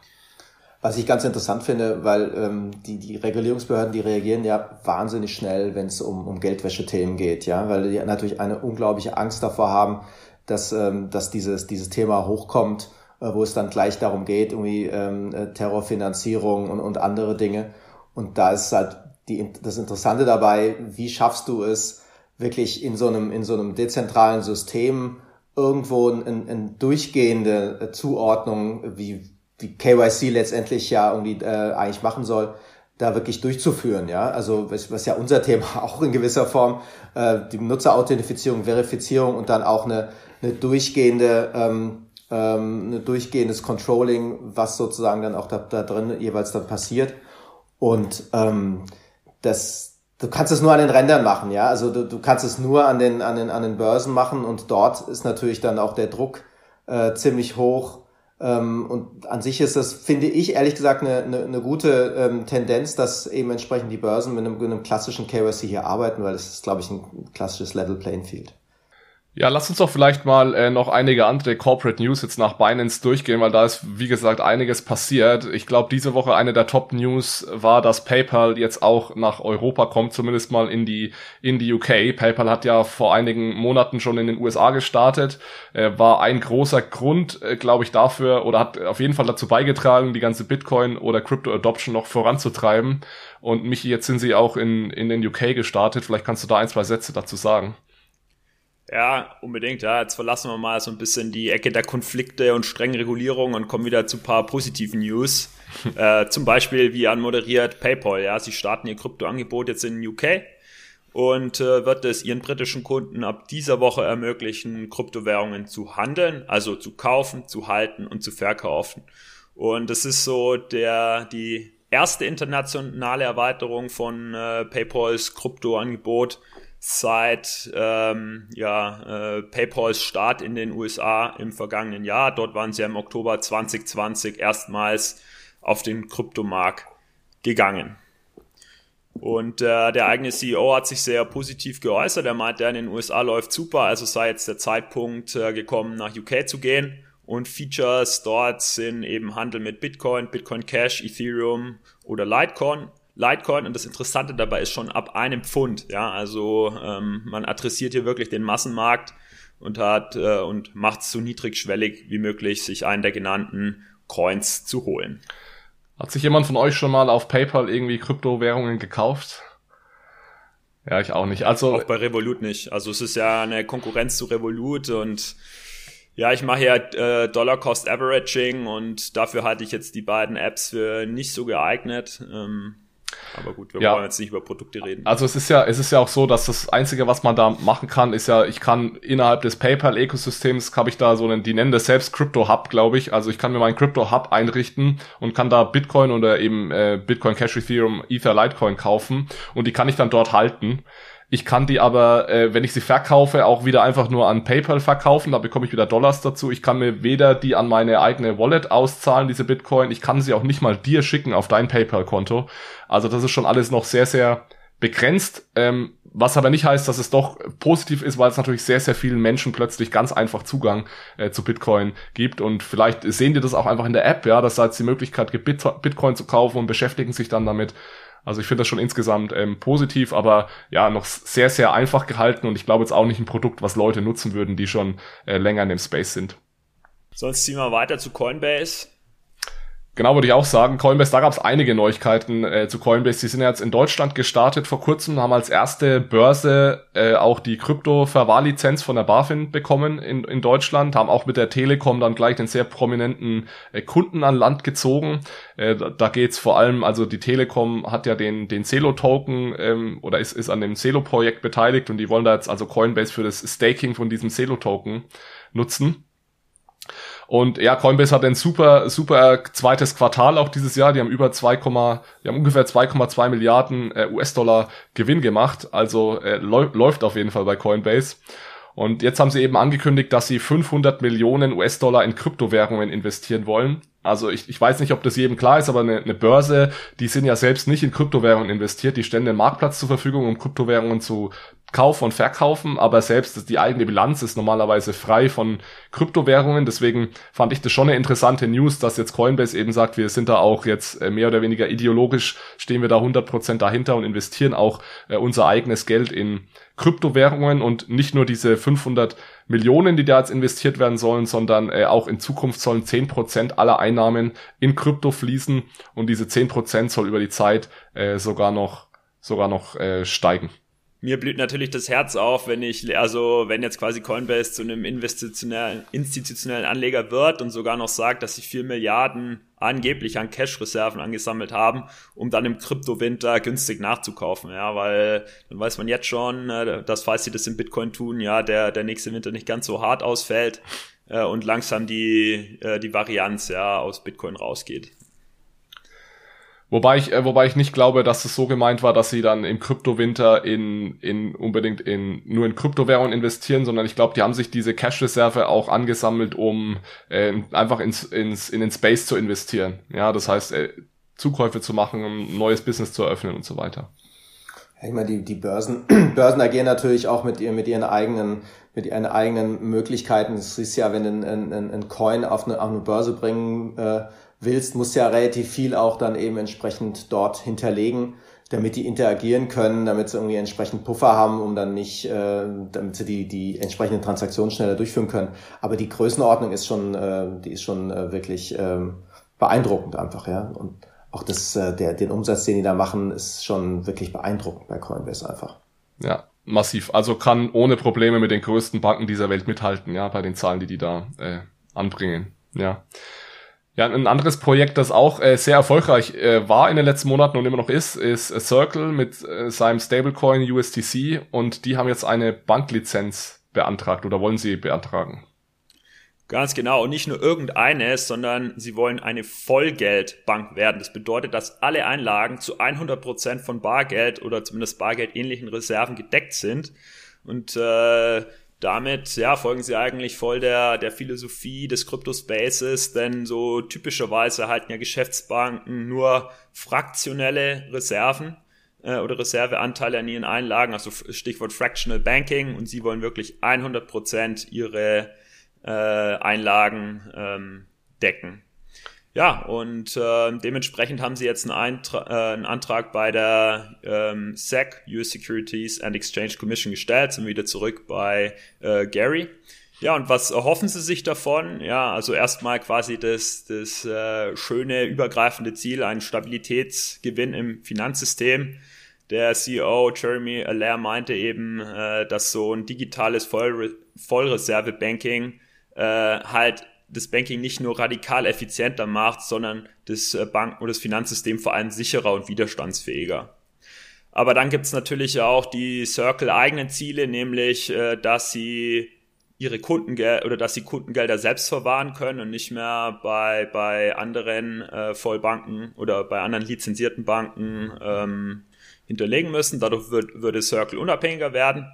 Was ich ganz interessant finde, weil ähm, die, die Regulierungsbehörden, die reagieren ja wahnsinnig schnell, wenn es um, um Geldwäsche-Themen geht, ja, weil die natürlich eine unglaubliche Angst davor haben, dass, ähm, dass dieses, dieses Thema hochkommt äh, wo es dann gleich darum geht, irgendwie ähm, äh, Terrorfinanzierung und, und andere Dinge. Und da ist halt die, das Interessante dabei, wie schaffst du es, wirklich in so einem, in so einem dezentralen System irgendwo eine ein durchgehende äh, Zuordnung, wie, wie KYC letztendlich ja irgendwie äh, eigentlich machen soll, da wirklich durchzuführen, ja. Also was, was ja unser Thema auch in gewisser Form, äh, die Nutzerauthentifizierung, Verifizierung und dann auch eine, eine durchgehende ähm, ähm, ein durchgehendes Controlling, was sozusagen dann auch da, da drin jeweils dann passiert. Und ähm, das, du kannst es nur an den Rändern machen, ja. Also du, du kannst es nur an den, an den, an den Börsen machen und dort ist natürlich dann auch der Druck äh, ziemlich hoch. Ähm, und an sich ist das, finde ich ehrlich gesagt, eine, eine, eine gute ähm, Tendenz, dass eben entsprechend die Börsen mit einem, mit einem klassischen KYC hier arbeiten, weil das ist, glaube ich, ein klassisches Level Playing Field. Ja, lass uns doch vielleicht mal äh, noch einige andere Corporate News jetzt nach Binance durchgehen, weil da ist, wie gesagt, einiges passiert. Ich glaube, diese Woche eine der Top News war, dass PayPal jetzt auch nach Europa kommt, zumindest mal in die, in die UK. PayPal hat ja vor einigen Monaten schon in den USA gestartet, äh, war ein großer Grund, äh, glaube ich, dafür oder hat auf jeden Fall dazu beigetragen, die ganze Bitcoin oder Crypto Adoption noch voranzutreiben. Und Michi, jetzt sind sie auch in, in den UK gestartet. Vielleicht kannst du da ein, zwei Sätze dazu sagen. Ja, unbedingt. Ja, jetzt verlassen wir mal so ein bisschen die Ecke der Konflikte und strengen Regulierungen und kommen wieder zu ein paar positiven News. äh, zum Beispiel, wie anmoderiert PayPal. Ja, sie starten ihr Kryptoangebot jetzt in UK und äh, wird es ihren britischen Kunden ab dieser Woche ermöglichen, Kryptowährungen zu handeln, also zu kaufen, zu halten und zu verkaufen. Und das ist so der die erste internationale Erweiterung von äh, PayPals Kryptoangebot seit ähm, ja, äh, PayPals Start in den USA im vergangenen Jahr. Dort waren sie im Oktober 2020 erstmals auf den Kryptomarkt gegangen. Und äh, der eigene CEO hat sich sehr positiv geäußert. Er meinte, in den USA läuft super, also sei jetzt der Zeitpunkt äh, gekommen, nach UK zu gehen. Und Features dort sind eben Handel mit Bitcoin, Bitcoin Cash, Ethereum oder Litecoin Litecoin und das Interessante dabei ist schon ab einem Pfund. Ja, also ähm, man adressiert hier wirklich den Massenmarkt und hat äh, und macht es so niedrigschwellig wie möglich, sich einen der genannten Coins zu holen. Hat sich jemand von euch schon mal auf PayPal irgendwie Kryptowährungen gekauft? Ja, ich auch nicht. Also auch bei Revolut nicht. Also es ist ja eine Konkurrenz zu Revolut und ja, ich mache ja äh, Dollar Cost Averaging und dafür halte ich jetzt die beiden Apps für nicht so geeignet. Ähm, aber gut, wir ja. wollen jetzt nicht über Produkte reden. Also es ist ja, es ist ja auch so, dass das Einzige, was man da machen kann, ist ja, ich kann innerhalb des PayPal-Ökosystems, habe ich da so einen, die nennen das selbst Crypto Hub, glaube ich. Also ich kann mir meinen Crypto Hub einrichten und kann da Bitcoin oder eben äh, Bitcoin Cash Ethereum Ether Litecoin kaufen und die kann ich dann dort halten. Ich kann die aber, äh, wenn ich sie verkaufe, auch wieder einfach nur an PayPal verkaufen. Da bekomme ich wieder Dollars dazu. Ich kann mir weder die an meine eigene Wallet auszahlen, diese Bitcoin. Ich kann sie auch nicht mal dir schicken auf dein PayPal-Konto. Also das ist schon alles noch sehr, sehr begrenzt. Ähm, was aber nicht heißt, dass es doch positiv ist, weil es natürlich sehr, sehr vielen Menschen plötzlich ganz einfach Zugang äh, zu Bitcoin gibt. Und vielleicht sehen die das auch einfach in der App, ja, dass da jetzt die Möglichkeit gibt, Bitcoin zu kaufen und beschäftigen sich dann damit. Also ich finde das schon insgesamt ähm, positiv, aber ja, noch sehr, sehr einfach gehalten und ich glaube jetzt auch nicht ein Produkt, was Leute nutzen würden, die schon äh, länger in dem Space sind. Sonst ziehen wir weiter zu Coinbase. Genau, würde ich auch sagen. Coinbase, da gab es einige Neuigkeiten äh, zu Coinbase. Die sind jetzt in Deutschland gestartet vor kurzem, haben als erste Börse äh, auch die Krypto-Verwahrlizenz von der BaFin bekommen in, in Deutschland, haben auch mit der Telekom dann gleich den sehr prominenten äh, Kunden an Land gezogen. Äh, da, da geht's vor allem, also die Telekom hat ja den, den Celo-Token ähm, oder ist, ist an dem Celo-Projekt beteiligt und die wollen da jetzt also Coinbase für das Staking von diesem Celo-Token nutzen. Und ja, Coinbase hat ein super, super zweites Quartal auch dieses Jahr. Die haben über 2, die haben ungefähr 2,2 Milliarden äh, US-Dollar Gewinn gemacht. Also äh, läuft auf jeden Fall bei Coinbase. Und jetzt haben sie eben angekündigt, dass sie 500 Millionen US-Dollar in Kryptowährungen investieren wollen. Also ich, ich weiß nicht, ob das jedem klar ist, aber eine, eine Börse, die sind ja selbst nicht in Kryptowährungen investiert, die stellen den Marktplatz zur Verfügung, um Kryptowährungen zu kaufen und verkaufen, aber selbst die eigene Bilanz ist normalerweise frei von Kryptowährungen. Deswegen fand ich das schon eine interessante News, dass jetzt Coinbase eben sagt, wir sind da auch jetzt äh, mehr oder weniger ideologisch, stehen wir da 100% dahinter und investieren auch äh, unser eigenes Geld in Kryptowährungen und nicht nur diese 500 Millionen, die da jetzt investiert werden sollen, sondern äh, auch in Zukunft sollen 10% aller Einnahmen in Krypto fließen und diese 10% soll über die Zeit sogar noch sogar noch steigen mir blüht natürlich das Herz auf, wenn ich, also wenn jetzt quasi Coinbase zu einem institutionellen, institutionellen Anleger wird und sogar noch sagt, dass sie vier Milliarden angeblich an Cash-Reserven angesammelt haben, um dann im Kryptowinter günstig nachzukaufen, ja, weil dann weiß man jetzt schon, äh, dass falls sie das in Bitcoin tun, ja, der, der nächste Winter nicht ganz so hart ausfällt äh, und langsam die, äh, die Varianz, ja, aus Bitcoin rausgeht. Wobei ich, äh, wobei ich nicht glaube, dass es so gemeint war, dass sie dann im Kryptowinter in, in unbedingt in nur in Kryptowährungen investieren, sondern ich glaube, die haben sich diese Cash-Reserve auch angesammelt, um äh, einfach ins, ins, in den Space zu investieren. Ja, das heißt, äh, Zukäufe zu machen, um ein neues Business zu eröffnen und so weiter. Ich meine, die, die Börsen, Börsen agieren natürlich auch mit, ihr, mit ihren eigenen mit ihren eigenen Möglichkeiten. Es ist ja, wenn du ein, ein, ein Coin auf eine, auf eine Börse bringen äh, willst, musst ja relativ viel auch dann eben entsprechend dort hinterlegen, damit die interagieren können, damit sie irgendwie entsprechend Puffer haben, um dann nicht, äh, damit sie die, die entsprechenden Transaktionen schneller durchführen können. Aber die Größenordnung ist schon, äh, die ist schon äh, wirklich äh, beeindruckend einfach, ja. Und auch das, äh, der, den Umsatz, den die da machen, ist schon wirklich beeindruckend bei Coinbase einfach. Ja, massiv. Also kann ohne Probleme mit den größten Banken dieser Welt mithalten, ja, bei den Zahlen, die die da äh, anbringen. Ja. Ja, ein anderes Projekt, das auch äh, sehr erfolgreich äh, war in den letzten Monaten und immer noch ist, ist äh, Circle mit äh, seinem Stablecoin USDC und die haben jetzt eine Banklizenz beantragt oder wollen sie beantragen. Ganz genau. Und nicht nur irgendeine, sondern sie wollen eine Vollgeldbank werden. Das bedeutet, dass alle Einlagen zu 100 Prozent von Bargeld oder zumindest bargeldähnlichen Reserven gedeckt sind. Und äh, damit ja, folgen sie eigentlich voll der, der Philosophie des Crypto-Spaces, denn so typischerweise halten ja Geschäftsbanken nur fraktionelle Reserven äh, oder Reserveanteile an ihren Einlagen, also Stichwort Fractional Banking und sie wollen wirklich 100 Prozent ihre äh, Einlagen ähm, decken. Ja, und äh, dementsprechend haben sie jetzt einen, Eintra äh, einen Antrag bei der ähm, SEC, US Securities and Exchange Commission, gestellt, sind wieder zurück bei äh, Gary. Ja, und was erhoffen sie sich davon? Ja, also erstmal quasi das, das äh, schöne, übergreifende Ziel, einen Stabilitätsgewinn im Finanzsystem. Der CEO Jeremy Allaire meinte eben, äh, dass so ein digitales Vollre Vollreserve-Banking äh, halt das Banking nicht nur radikal effizienter macht, sondern das äh, Banken- oder das Finanzsystem vor allem sicherer und widerstandsfähiger. Aber dann gibt's natürlich auch die Circle eigenen Ziele, nämlich äh, dass sie ihre Kundengeld oder dass sie Kundengelder selbst verwahren können und nicht mehr bei, bei anderen äh, Vollbanken oder bei anderen lizenzierten Banken ähm, hinterlegen müssen. Dadurch wird, würde Circle unabhängiger werden.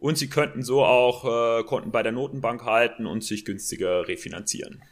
Und sie könnten so auch äh, Konten bei der Notenbank halten und sich günstiger refinanzieren.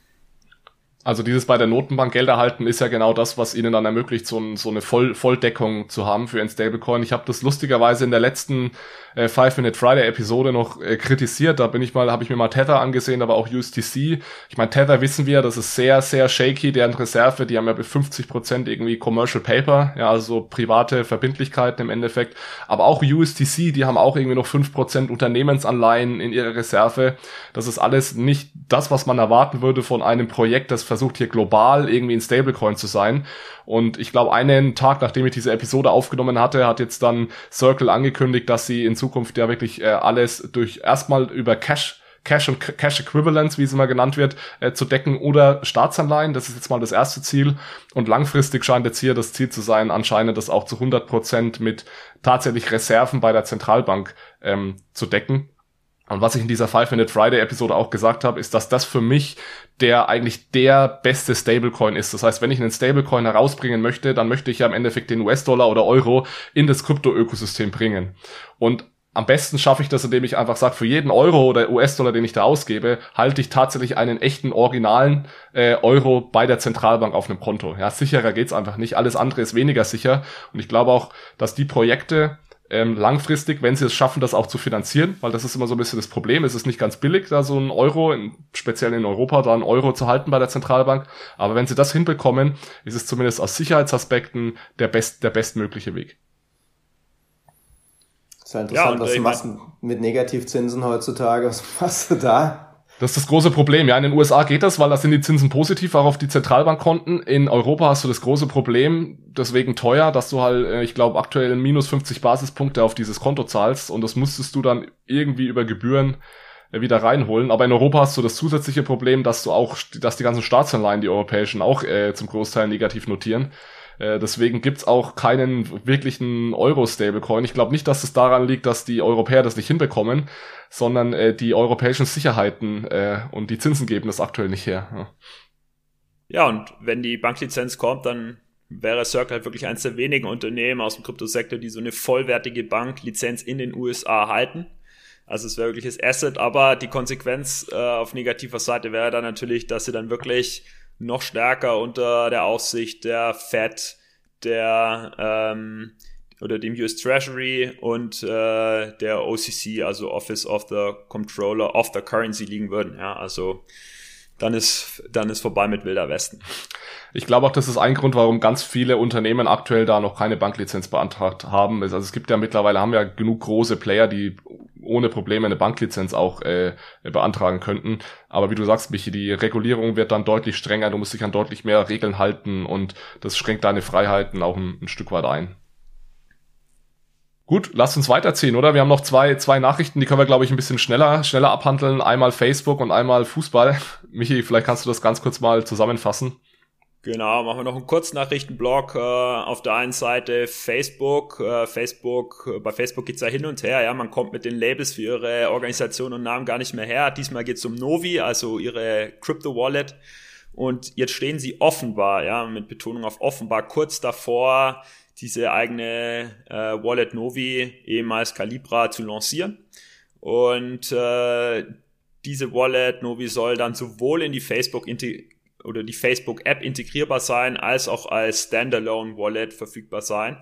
Also dieses bei der Notenbank Geld erhalten ist ja genau das, was ihnen dann ermöglicht, so, ein, so eine Voll Volldeckung zu haben für ein Stablecoin. Ich habe das lustigerweise in der letzten äh, Five Minute Friday Episode noch äh, kritisiert. Da bin ich mal, habe ich mir mal Tether angesehen, aber auch USDC. Ich meine, Tether wissen wir, das ist sehr, sehr shaky, deren Reserve, die haben ja bis 50 Prozent irgendwie Commercial Paper, ja, also private Verbindlichkeiten im Endeffekt. Aber auch USDC, die haben auch irgendwie noch fünf Prozent Unternehmensanleihen in ihrer Reserve. Das ist alles nicht das, was man erwarten würde von einem Projekt, das versucht hier global irgendwie ein Stablecoin zu sein. Und ich glaube, einen Tag, nachdem ich diese Episode aufgenommen hatte, hat jetzt dann Circle angekündigt, dass sie in Zukunft ja wirklich äh, alles durch erstmal über Cash Cash und Cash Equivalents, wie es immer genannt wird, äh, zu decken oder Staatsanleihen. Das ist jetzt mal das erste Ziel. Und langfristig scheint jetzt hier das Ziel zu sein, anscheinend das auch zu 100 Prozent mit tatsächlich Reserven bei der Zentralbank ähm, zu decken. Und was ich in dieser Five Minute Friday Episode auch gesagt habe, ist, dass das für mich der eigentlich der beste Stablecoin ist. Das heißt, wenn ich einen Stablecoin herausbringen möchte, dann möchte ich ja im Endeffekt den US-Dollar oder Euro in das Krypto-Ökosystem bringen. Und am besten schaffe ich das, indem ich einfach sage, für jeden Euro oder US-Dollar, den ich da ausgebe, halte ich tatsächlich einen echten, originalen äh, Euro bei der Zentralbank auf einem Konto. Ja, sicherer geht's einfach nicht. Alles andere ist weniger sicher. Und ich glaube auch, dass die Projekte, ähm, langfristig, wenn sie es schaffen, das auch zu finanzieren, weil das ist immer so ein bisschen das Problem. Es ist nicht ganz billig, da so ein Euro, in, speziell in Europa, da ein Euro zu halten bei der Zentralbank. Aber wenn sie das hinbekommen, ist es zumindest aus Sicherheitsaspekten der best, der bestmögliche Weg. Das ist ja interessant, ja, was du machst mit Negativzinsen heutzutage. Was machst du da? Das ist das große Problem. Ja, in den USA geht das, weil da sind die Zinsen positiv, auch auf die Zentralbankkonten. In Europa hast du das große Problem, deswegen teuer, dass du halt, äh, ich glaube, aktuell minus 50 Basispunkte auf dieses Konto zahlst und das musstest du dann irgendwie über Gebühren äh, wieder reinholen. Aber in Europa hast du das zusätzliche Problem, dass du auch, dass die ganzen Staatsanleihen, die europäischen, auch äh, zum Großteil negativ notieren. Äh, deswegen gibt's auch keinen wirklichen Euro-Stablecoin. Ich glaube nicht, dass es daran liegt, dass die Europäer das nicht hinbekommen, sondern äh, die europäischen Sicherheiten äh, und die Zinsen geben das aktuell nicht her. Ja. ja, und wenn die Banklizenz kommt, dann wäre Circle halt wirklich eines der wenigen Unternehmen aus dem Kryptosektor, die so eine vollwertige Banklizenz in den USA halten. Also es wäre wirklich das Asset, aber die Konsequenz äh, auf negativer Seite wäre dann natürlich, dass sie dann wirklich noch stärker unter der Aufsicht der Fed, der ähm, oder dem US Treasury und äh, der OCC, also Office of the Controller of the Currency liegen würden. Ja, also dann ist dann ist vorbei mit Wilder Westen. Ich glaube auch, das ist ein Grund, warum ganz viele Unternehmen aktuell da noch keine Banklizenz beantragt haben. Also es gibt ja mittlerweile haben ja genug große Player, die ohne Probleme eine Banklizenz auch äh, beantragen könnten. Aber wie du sagst, Michi, die Regulierung wird dann deutlich strenger, du musst dich an deutlich mehr Regeln halten und das schränkt deine Freiheiten auch ein, ein Stück weit ein. Gut, lasst uns weiterziehen, oder? Wir haben noch zwei, zwei Nachrichten, die können wir, glaube ich, ein bisschen schneller, schneller abhandeln. Einmal Facebook und einmal Fußball. Michi, vielleicht kannst du das ganz kurz mal zusammenfassen. Genau, machen wir noch einen Kurznachrichtenblock. Äh, auf der einen Seite Facebook. Äh, Facebook, äh, bei Facebook geht's ja hin und her. Ja, man kommt mit den Labels für ihre Organisation und Namen gar nicht mehr her. Diesmal geht's um Novi, also ihre Crypto Wallet. Und jetzt stehen sie offenbar, ja, mit Betonung auf offenbar, kurz davor, diese eigene äh, Wallet Novi, ehemals Calibra, zu lancieren. Und äh, diese Wallet Novi soll dann sowohl in die Facebook oder die Facebook App integrierbar sein, als auch als Standalone Wallet verfügbar sein.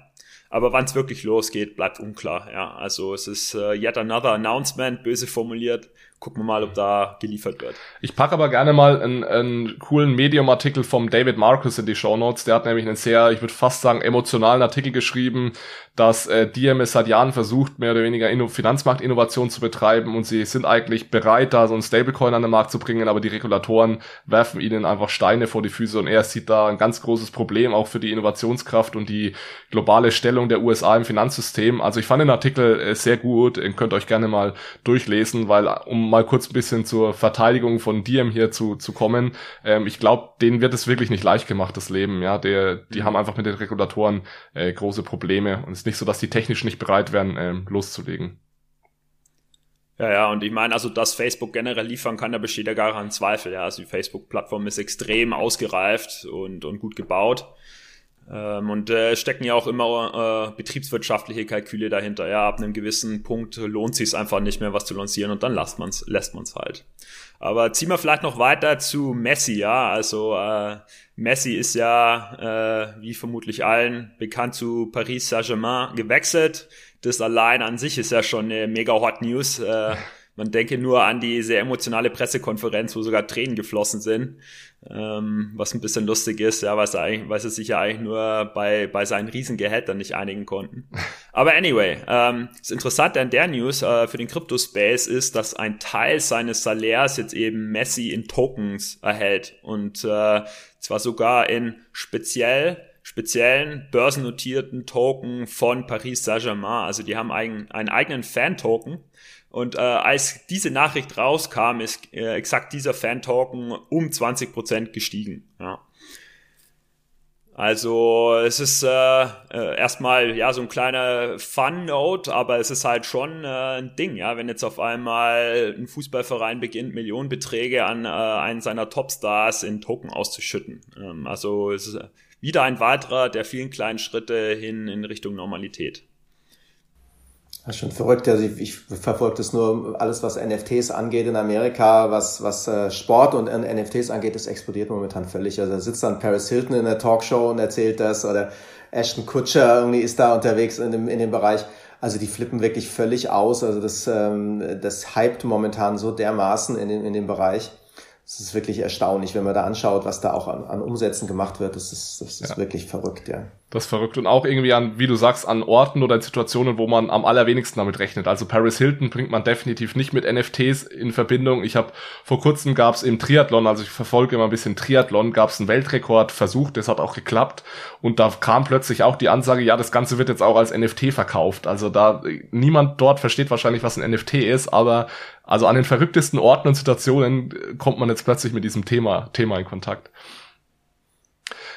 Aber wann es wirklich losgeht, bleibt unklar. Ja, also es ist äh, yet another announcement, böse formuliert gucken wir mal, ob da geliefert wird. Ich packe aber gerne mal einen, einen coolen Medium-Artikel vom David Marcus in die Show Notes. Der hat nämlich einen sehr, ich würde fast sagen, emotionalen Artikel geschrieben, dass äh, DMS seit Jahren versucht, mehr oder weniger Inno Finanzmarktinnovation zu betreiben und sie sind eigentlich bereit, da so ein Stablecoin an den Markt zu bringen, aber die Regulatoren werfen ihnen einfach Steine vor die Füße und er sieht da ein ganz großes Problem auch für die Innovationskraft und die globale Stellung der USA im Finanzsystem. Also ich fand den Artikel äh, sehr gut, den könnt ihr euch gerne mal durchlesen, weil um mal kurz ein bisschen zur Verteidigung von Diem hier zu, zu kommen. Ähm, ich glaube, denen wird es wirklich nicht leicht gemacht, das Leben. Ja, der, die mhm. haben einfach mit den Regulatoren äh, große Probleme und es ist nicht so, dass die technisch nicht bereit wären, ähm, loszulegen. Ja, ja, und ich meine, also, dass Facebook generell liefern kann, da besteht ja gar kein Zweifel. Ja, also die Facebook-Plattform ist extrem ausgereift und, und gut gebaut. Ähm, und äh, stecken ja auch immer äh, betriebswirtschaftliche Kalküle dahinter. Ja, ab einem gewissen Punkt lohnt sich einfach nicht mehr, was zu lancieren und dann lässt man's, lässt man's halt. Aber ziehen wir vielleicht noch weiter zu Messi, ja. Also äh, Messi ist ja, äh, wie vermutlich allen, bekannt zu Paris Saint-Germain gewechselt. Das allein an sich ist ja schon eine mega Hot News. Äh, man denke nur an die sehr emotionale Pressekonferenz, wo sogar Tränen geflossen sind, ähm, was ein bisschen lustig ist, ja, weil sie, eigentlich, weil sie sich ja eigentlich nur bei, bei seinen Riesengehältern nicht einigen konnten. Aber anyway, ähm, das Interessante an der News äh, für den Crypto-Space ist, dass ein Teil seines Salärs jetzt eben Messi in Tokens erhält und äh, zwar sogar in speziell speziellen börsennotierten Token von Paris Saint-Germain. Also die haben einen, einen eigenen Fan-Token und äh, als diese Nachricht rauskam, ist äh, exakt dieser Fan-Token um 20% gestiegen. Ja. Also es ist äh, äh, erstmal ja so ein kleiner Fun-Note, aber es ist halt schon äh, ein Ding, ja, wenn jetzt auf einmal ein Fußballverein beginnt, Millionenbeträge an äh, einen seiner Topstars in Token auszuschütten. Ähm, also es ist wieder ein weiterer der vielen kleinen Schritte hin in Richtung Normalität. Das ist schon verrückt. Also ich, ich verfolge das nur alles, was NFTs angeht in Amerika, was, was äh, Sport und NFTs angeht, das explodiert momentan völlig. Also da sitzt dann Paris Hilton in der Talkshow und erzählt das oder Ashton Kutcher irgendwie ist da unterwegs in dem, in dem Bereich. Also die flippen wirklich völlig aus. Also das, ähm, das hypt momentan so dermaßen in, in dem Bereich. Es ist wirklich erstaunlich, wenn man da anschaut, was da auch an, an Umsätzen gemacht wird. Das ist, das ist ja. wirklich verrückt, ja. Das ist verrückt. Und auch irgendwie an, wie du sagst, an Orten oder in Situationen, wo man am allerwenigsten damit rechnet. Also Paris Hilton bringt man definitiv nicht mit NFTs in Verbindung. Ich habe vor kurzem gab es im Triathlon, also ich verfolge immer ein bisschen Triathlon, gab es einen Weltrekordversuch, das hat auch geklappt. Und da kam plötzlich auch die Ansage, ja, das Ganze wird jetzt auch als NFT verkauft. Also da niemand dort versteht wahrscheinlich, was ein NFT ist, aber also an den verrücktesten Orten und Situationen äh, kommt man jetzt plötzlich mit diesem Thema, Thema in Kontakt.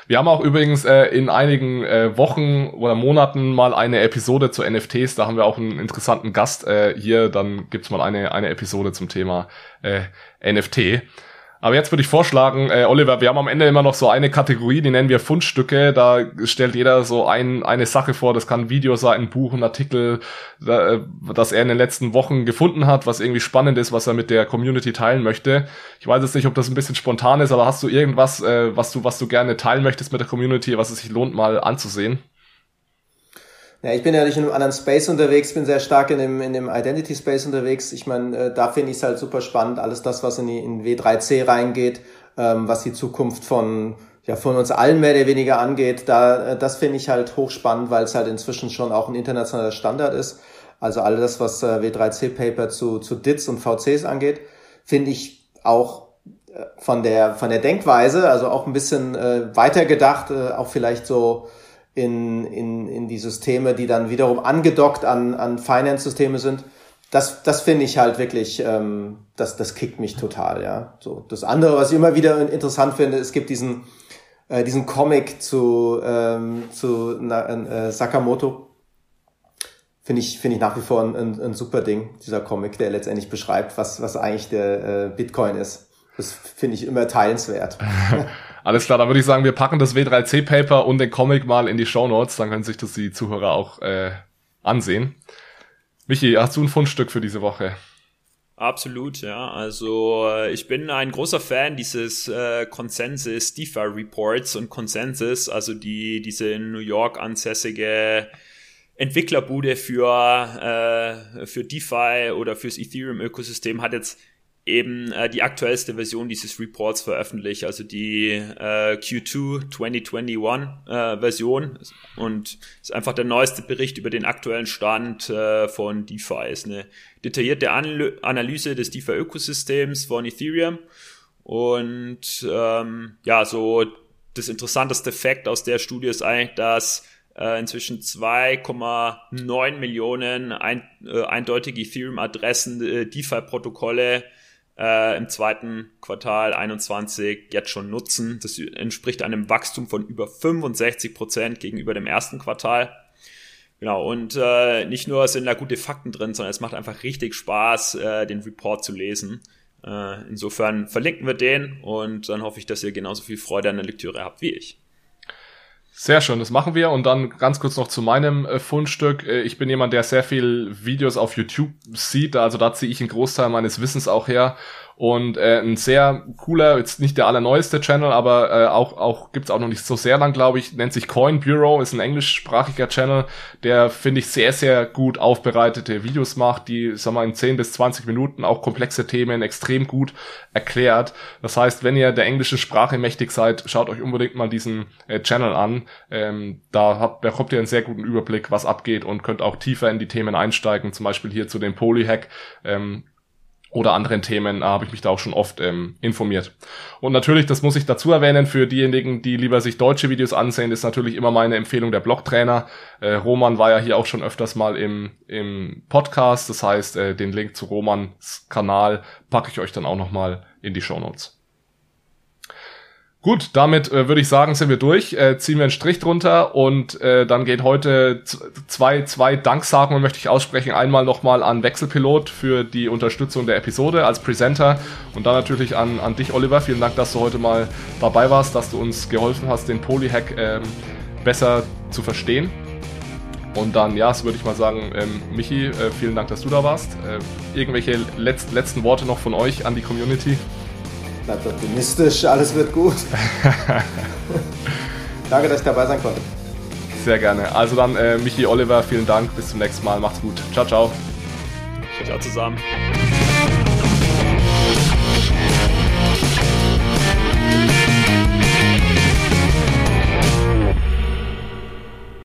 Wir haben auch übrigens äh, in einigen äh, Wochen oder Monaten mal eine Episode zu NFTs. Da haben wir auch einen interessanten Gast äh, hier. Dann gibt's mal eine, eine Episode zum Thema äh, NFT. Aber jetzt würde ich vorschlagen, äh, Oliver, wir haben am Ende immer noch so eine Kategorie, die nennen wir Fundstücke. Da stellt jeder so ein, eine Sache vor. Das kann ein Video sein, ein Buch, ein Artikel, da, äh, das er in den letzten Wochen gefunden hat, was irgendwie spannend ist, was er mit der Community teilen möchte. Ich weiß jetzt nicht, ob das ein bisschen spontan ist, aber hast du irgendwas, äh, was du, was du gerne teilen möchtest mit der Community, was es sich lohnt, mal anzusehen? Ja, ich bin ja nicht in einem anderen Space unterwegs, bin sehr stark in dem, in dem Identity Space unterwegs. Ich meine, äh, da finde ich es halt super spannend, alles das, was in, die, in W3C reingeht, ähm, was die Zukunft von, ja, von uns allen mehr oder weniger angeht. Da, äh, das finde ich halt hochspannend, weil es halt inzwischen schon auch ein internationaler Standard ist. Also all das, was äh, W3C-Paper zu, zu DITs und VCs angeht, finde ich auch äh, von der, von der Denkweise, also auch ein bisschen äh, weiter gedacht, äh, auch vielleicht so, in, in, in die Systeme, die dann wiederum angedockt an, an Finance-Systeme sind. Das, das finde ich halt wirklich, ähm, das, das kickt mich total, ja. So, das andere, was ich immer wieder interessant finde, es gibt diesen, äh, diesen Comic zu, ähm, zu na, äh, Sakamoto. Finde ich, finde ich nach wie vor ein, ein, ein super Ding, dieser Comic, der letztendlich beschreibt, was, was eigentlich der äh, Bitcoin ist. Das finde ich immer teilenswert. Alles klar, dann würde ich sagen, wir packen das W3C-Paper und den Comic mal in die Show Notes, dann können sich das die Zuhörer auch äh, ansehen. Michi, hast du ein Fundstück für diese Woche? Absolut, ja. Also äh, ich bin ein großer Fan dieses äh, Consensus DeFi Reports und Consensus, also die diese in New York ansässige Entwicklerbude für äh, für DeFi oder fürs Ethereum Ökosystem hat jetzt eben äh, die aktuellste Version dieses Reports veröffentlicht, also die äh, Q2 2021 äh, Version und ist einfach der neueste Bericht über den aktuellen Stand äh, von DeFi. Ist eine detaillierte Anal Analyse des DeFi-Ökosystems von Ethereum und ähm, ja, so das interessanteste Fact aus der Studie ist eigentlich, dass äh, inzwischen 2,9 Millionen ein, äh, eindeutige Ethereum-Adressen, äh, DeFi-Protokolle äh, im zweiten Quartal 21 jetzt schon nutzen. Das entspricht einem Wachstum von über 65 Prozent gegenüber dem ersten Quartal. Genau, und äh, nicht nur sind da gute Fakten drin, sondern es macht einfach richtig Spaß, äh, den Report zu lesen. Äh, insofern verlinken wir den und dann hoffe ich, dass ihr genauso viel Freude an der Lektüre habt wie ich. Sehr schön, das machen wir. Und dann ganz kurz noch zu meinem äh, Fundstück. Äh, ich bin jemand, der sehr viel Videos auf YouTube sieht. Also da ziehe ich einen Großteil meines Wissens auch her. Und äh, ein sehr cooler, jetzt nicht der allerneueste Channel, aber äh, auch, auch gibt's auch noch nicht so sehr lang, glaube ich, nennt sich Coin Bureau, ist ein englischsprachiger Channel, der, finde ich, sehr, sehr gut aufbereitete Videos macht, die, sag mal, in 10 bis 20 Minuten auch komplexe Themen extrem gut erklärt. Das heißt, wenn ihr der englischen Sprache mächtig seid, schaut euch unbedingt mal diesen äh, Channel an. Ähm, da habt, bekommt ihr einen sehr guten Überblick, was abgeht und könnt auch tiefer in die Themen einsteigen, zum Beispiel hier zu dem Polyhack. Ähm, oder anderen Themen äh, habe ich mich da auch schon oft ähm, informiert. Und natürlich, das muss ich dazu erwähnen, für diejenigen, die lieber sich deutsche Videos ansehen, ist natürlich immer meine Empfehlung der Blogtrainer. Äh, Roman war ja hier auch schon öfters mal im, im Podcast, das heißt, äh, den Link zu Romans Kanal packe ich euch dann auch nochmal in die Show Notes. Gut, damit äh, würde ich sagen, sind wir durch. Äh, ziehen wir einen Strich drunter und äh, dann geht heute zwei, zwei Danksagungen möchte ich aussprechen. Einmal nochmal an Wechselpilot für die Unterstützung der Episode als Presenter und dann natürlich an, an dich, Oliver. Vielen Dank, dass du heute mal dabei warst, dass du uns geholfen hast, den Polyhack ähm, besser zu verstehen. Und dann, ja, so würde ich mal sagen, ähm, Michi, äh, vielen Dank, dass du da warst. Äh, irgendwelche letzt, letzten Worte noch von euch an die Community? Bleibt optimistisch, alles wird gut. Danke, dass ich dabei sein konnte. Sehr gerne. Also dann, äh, Michi, Oliver, vielen Dank. Bis zum nächsten Mal. Macht's gut. Ciao, ciao. Ciao zusammen.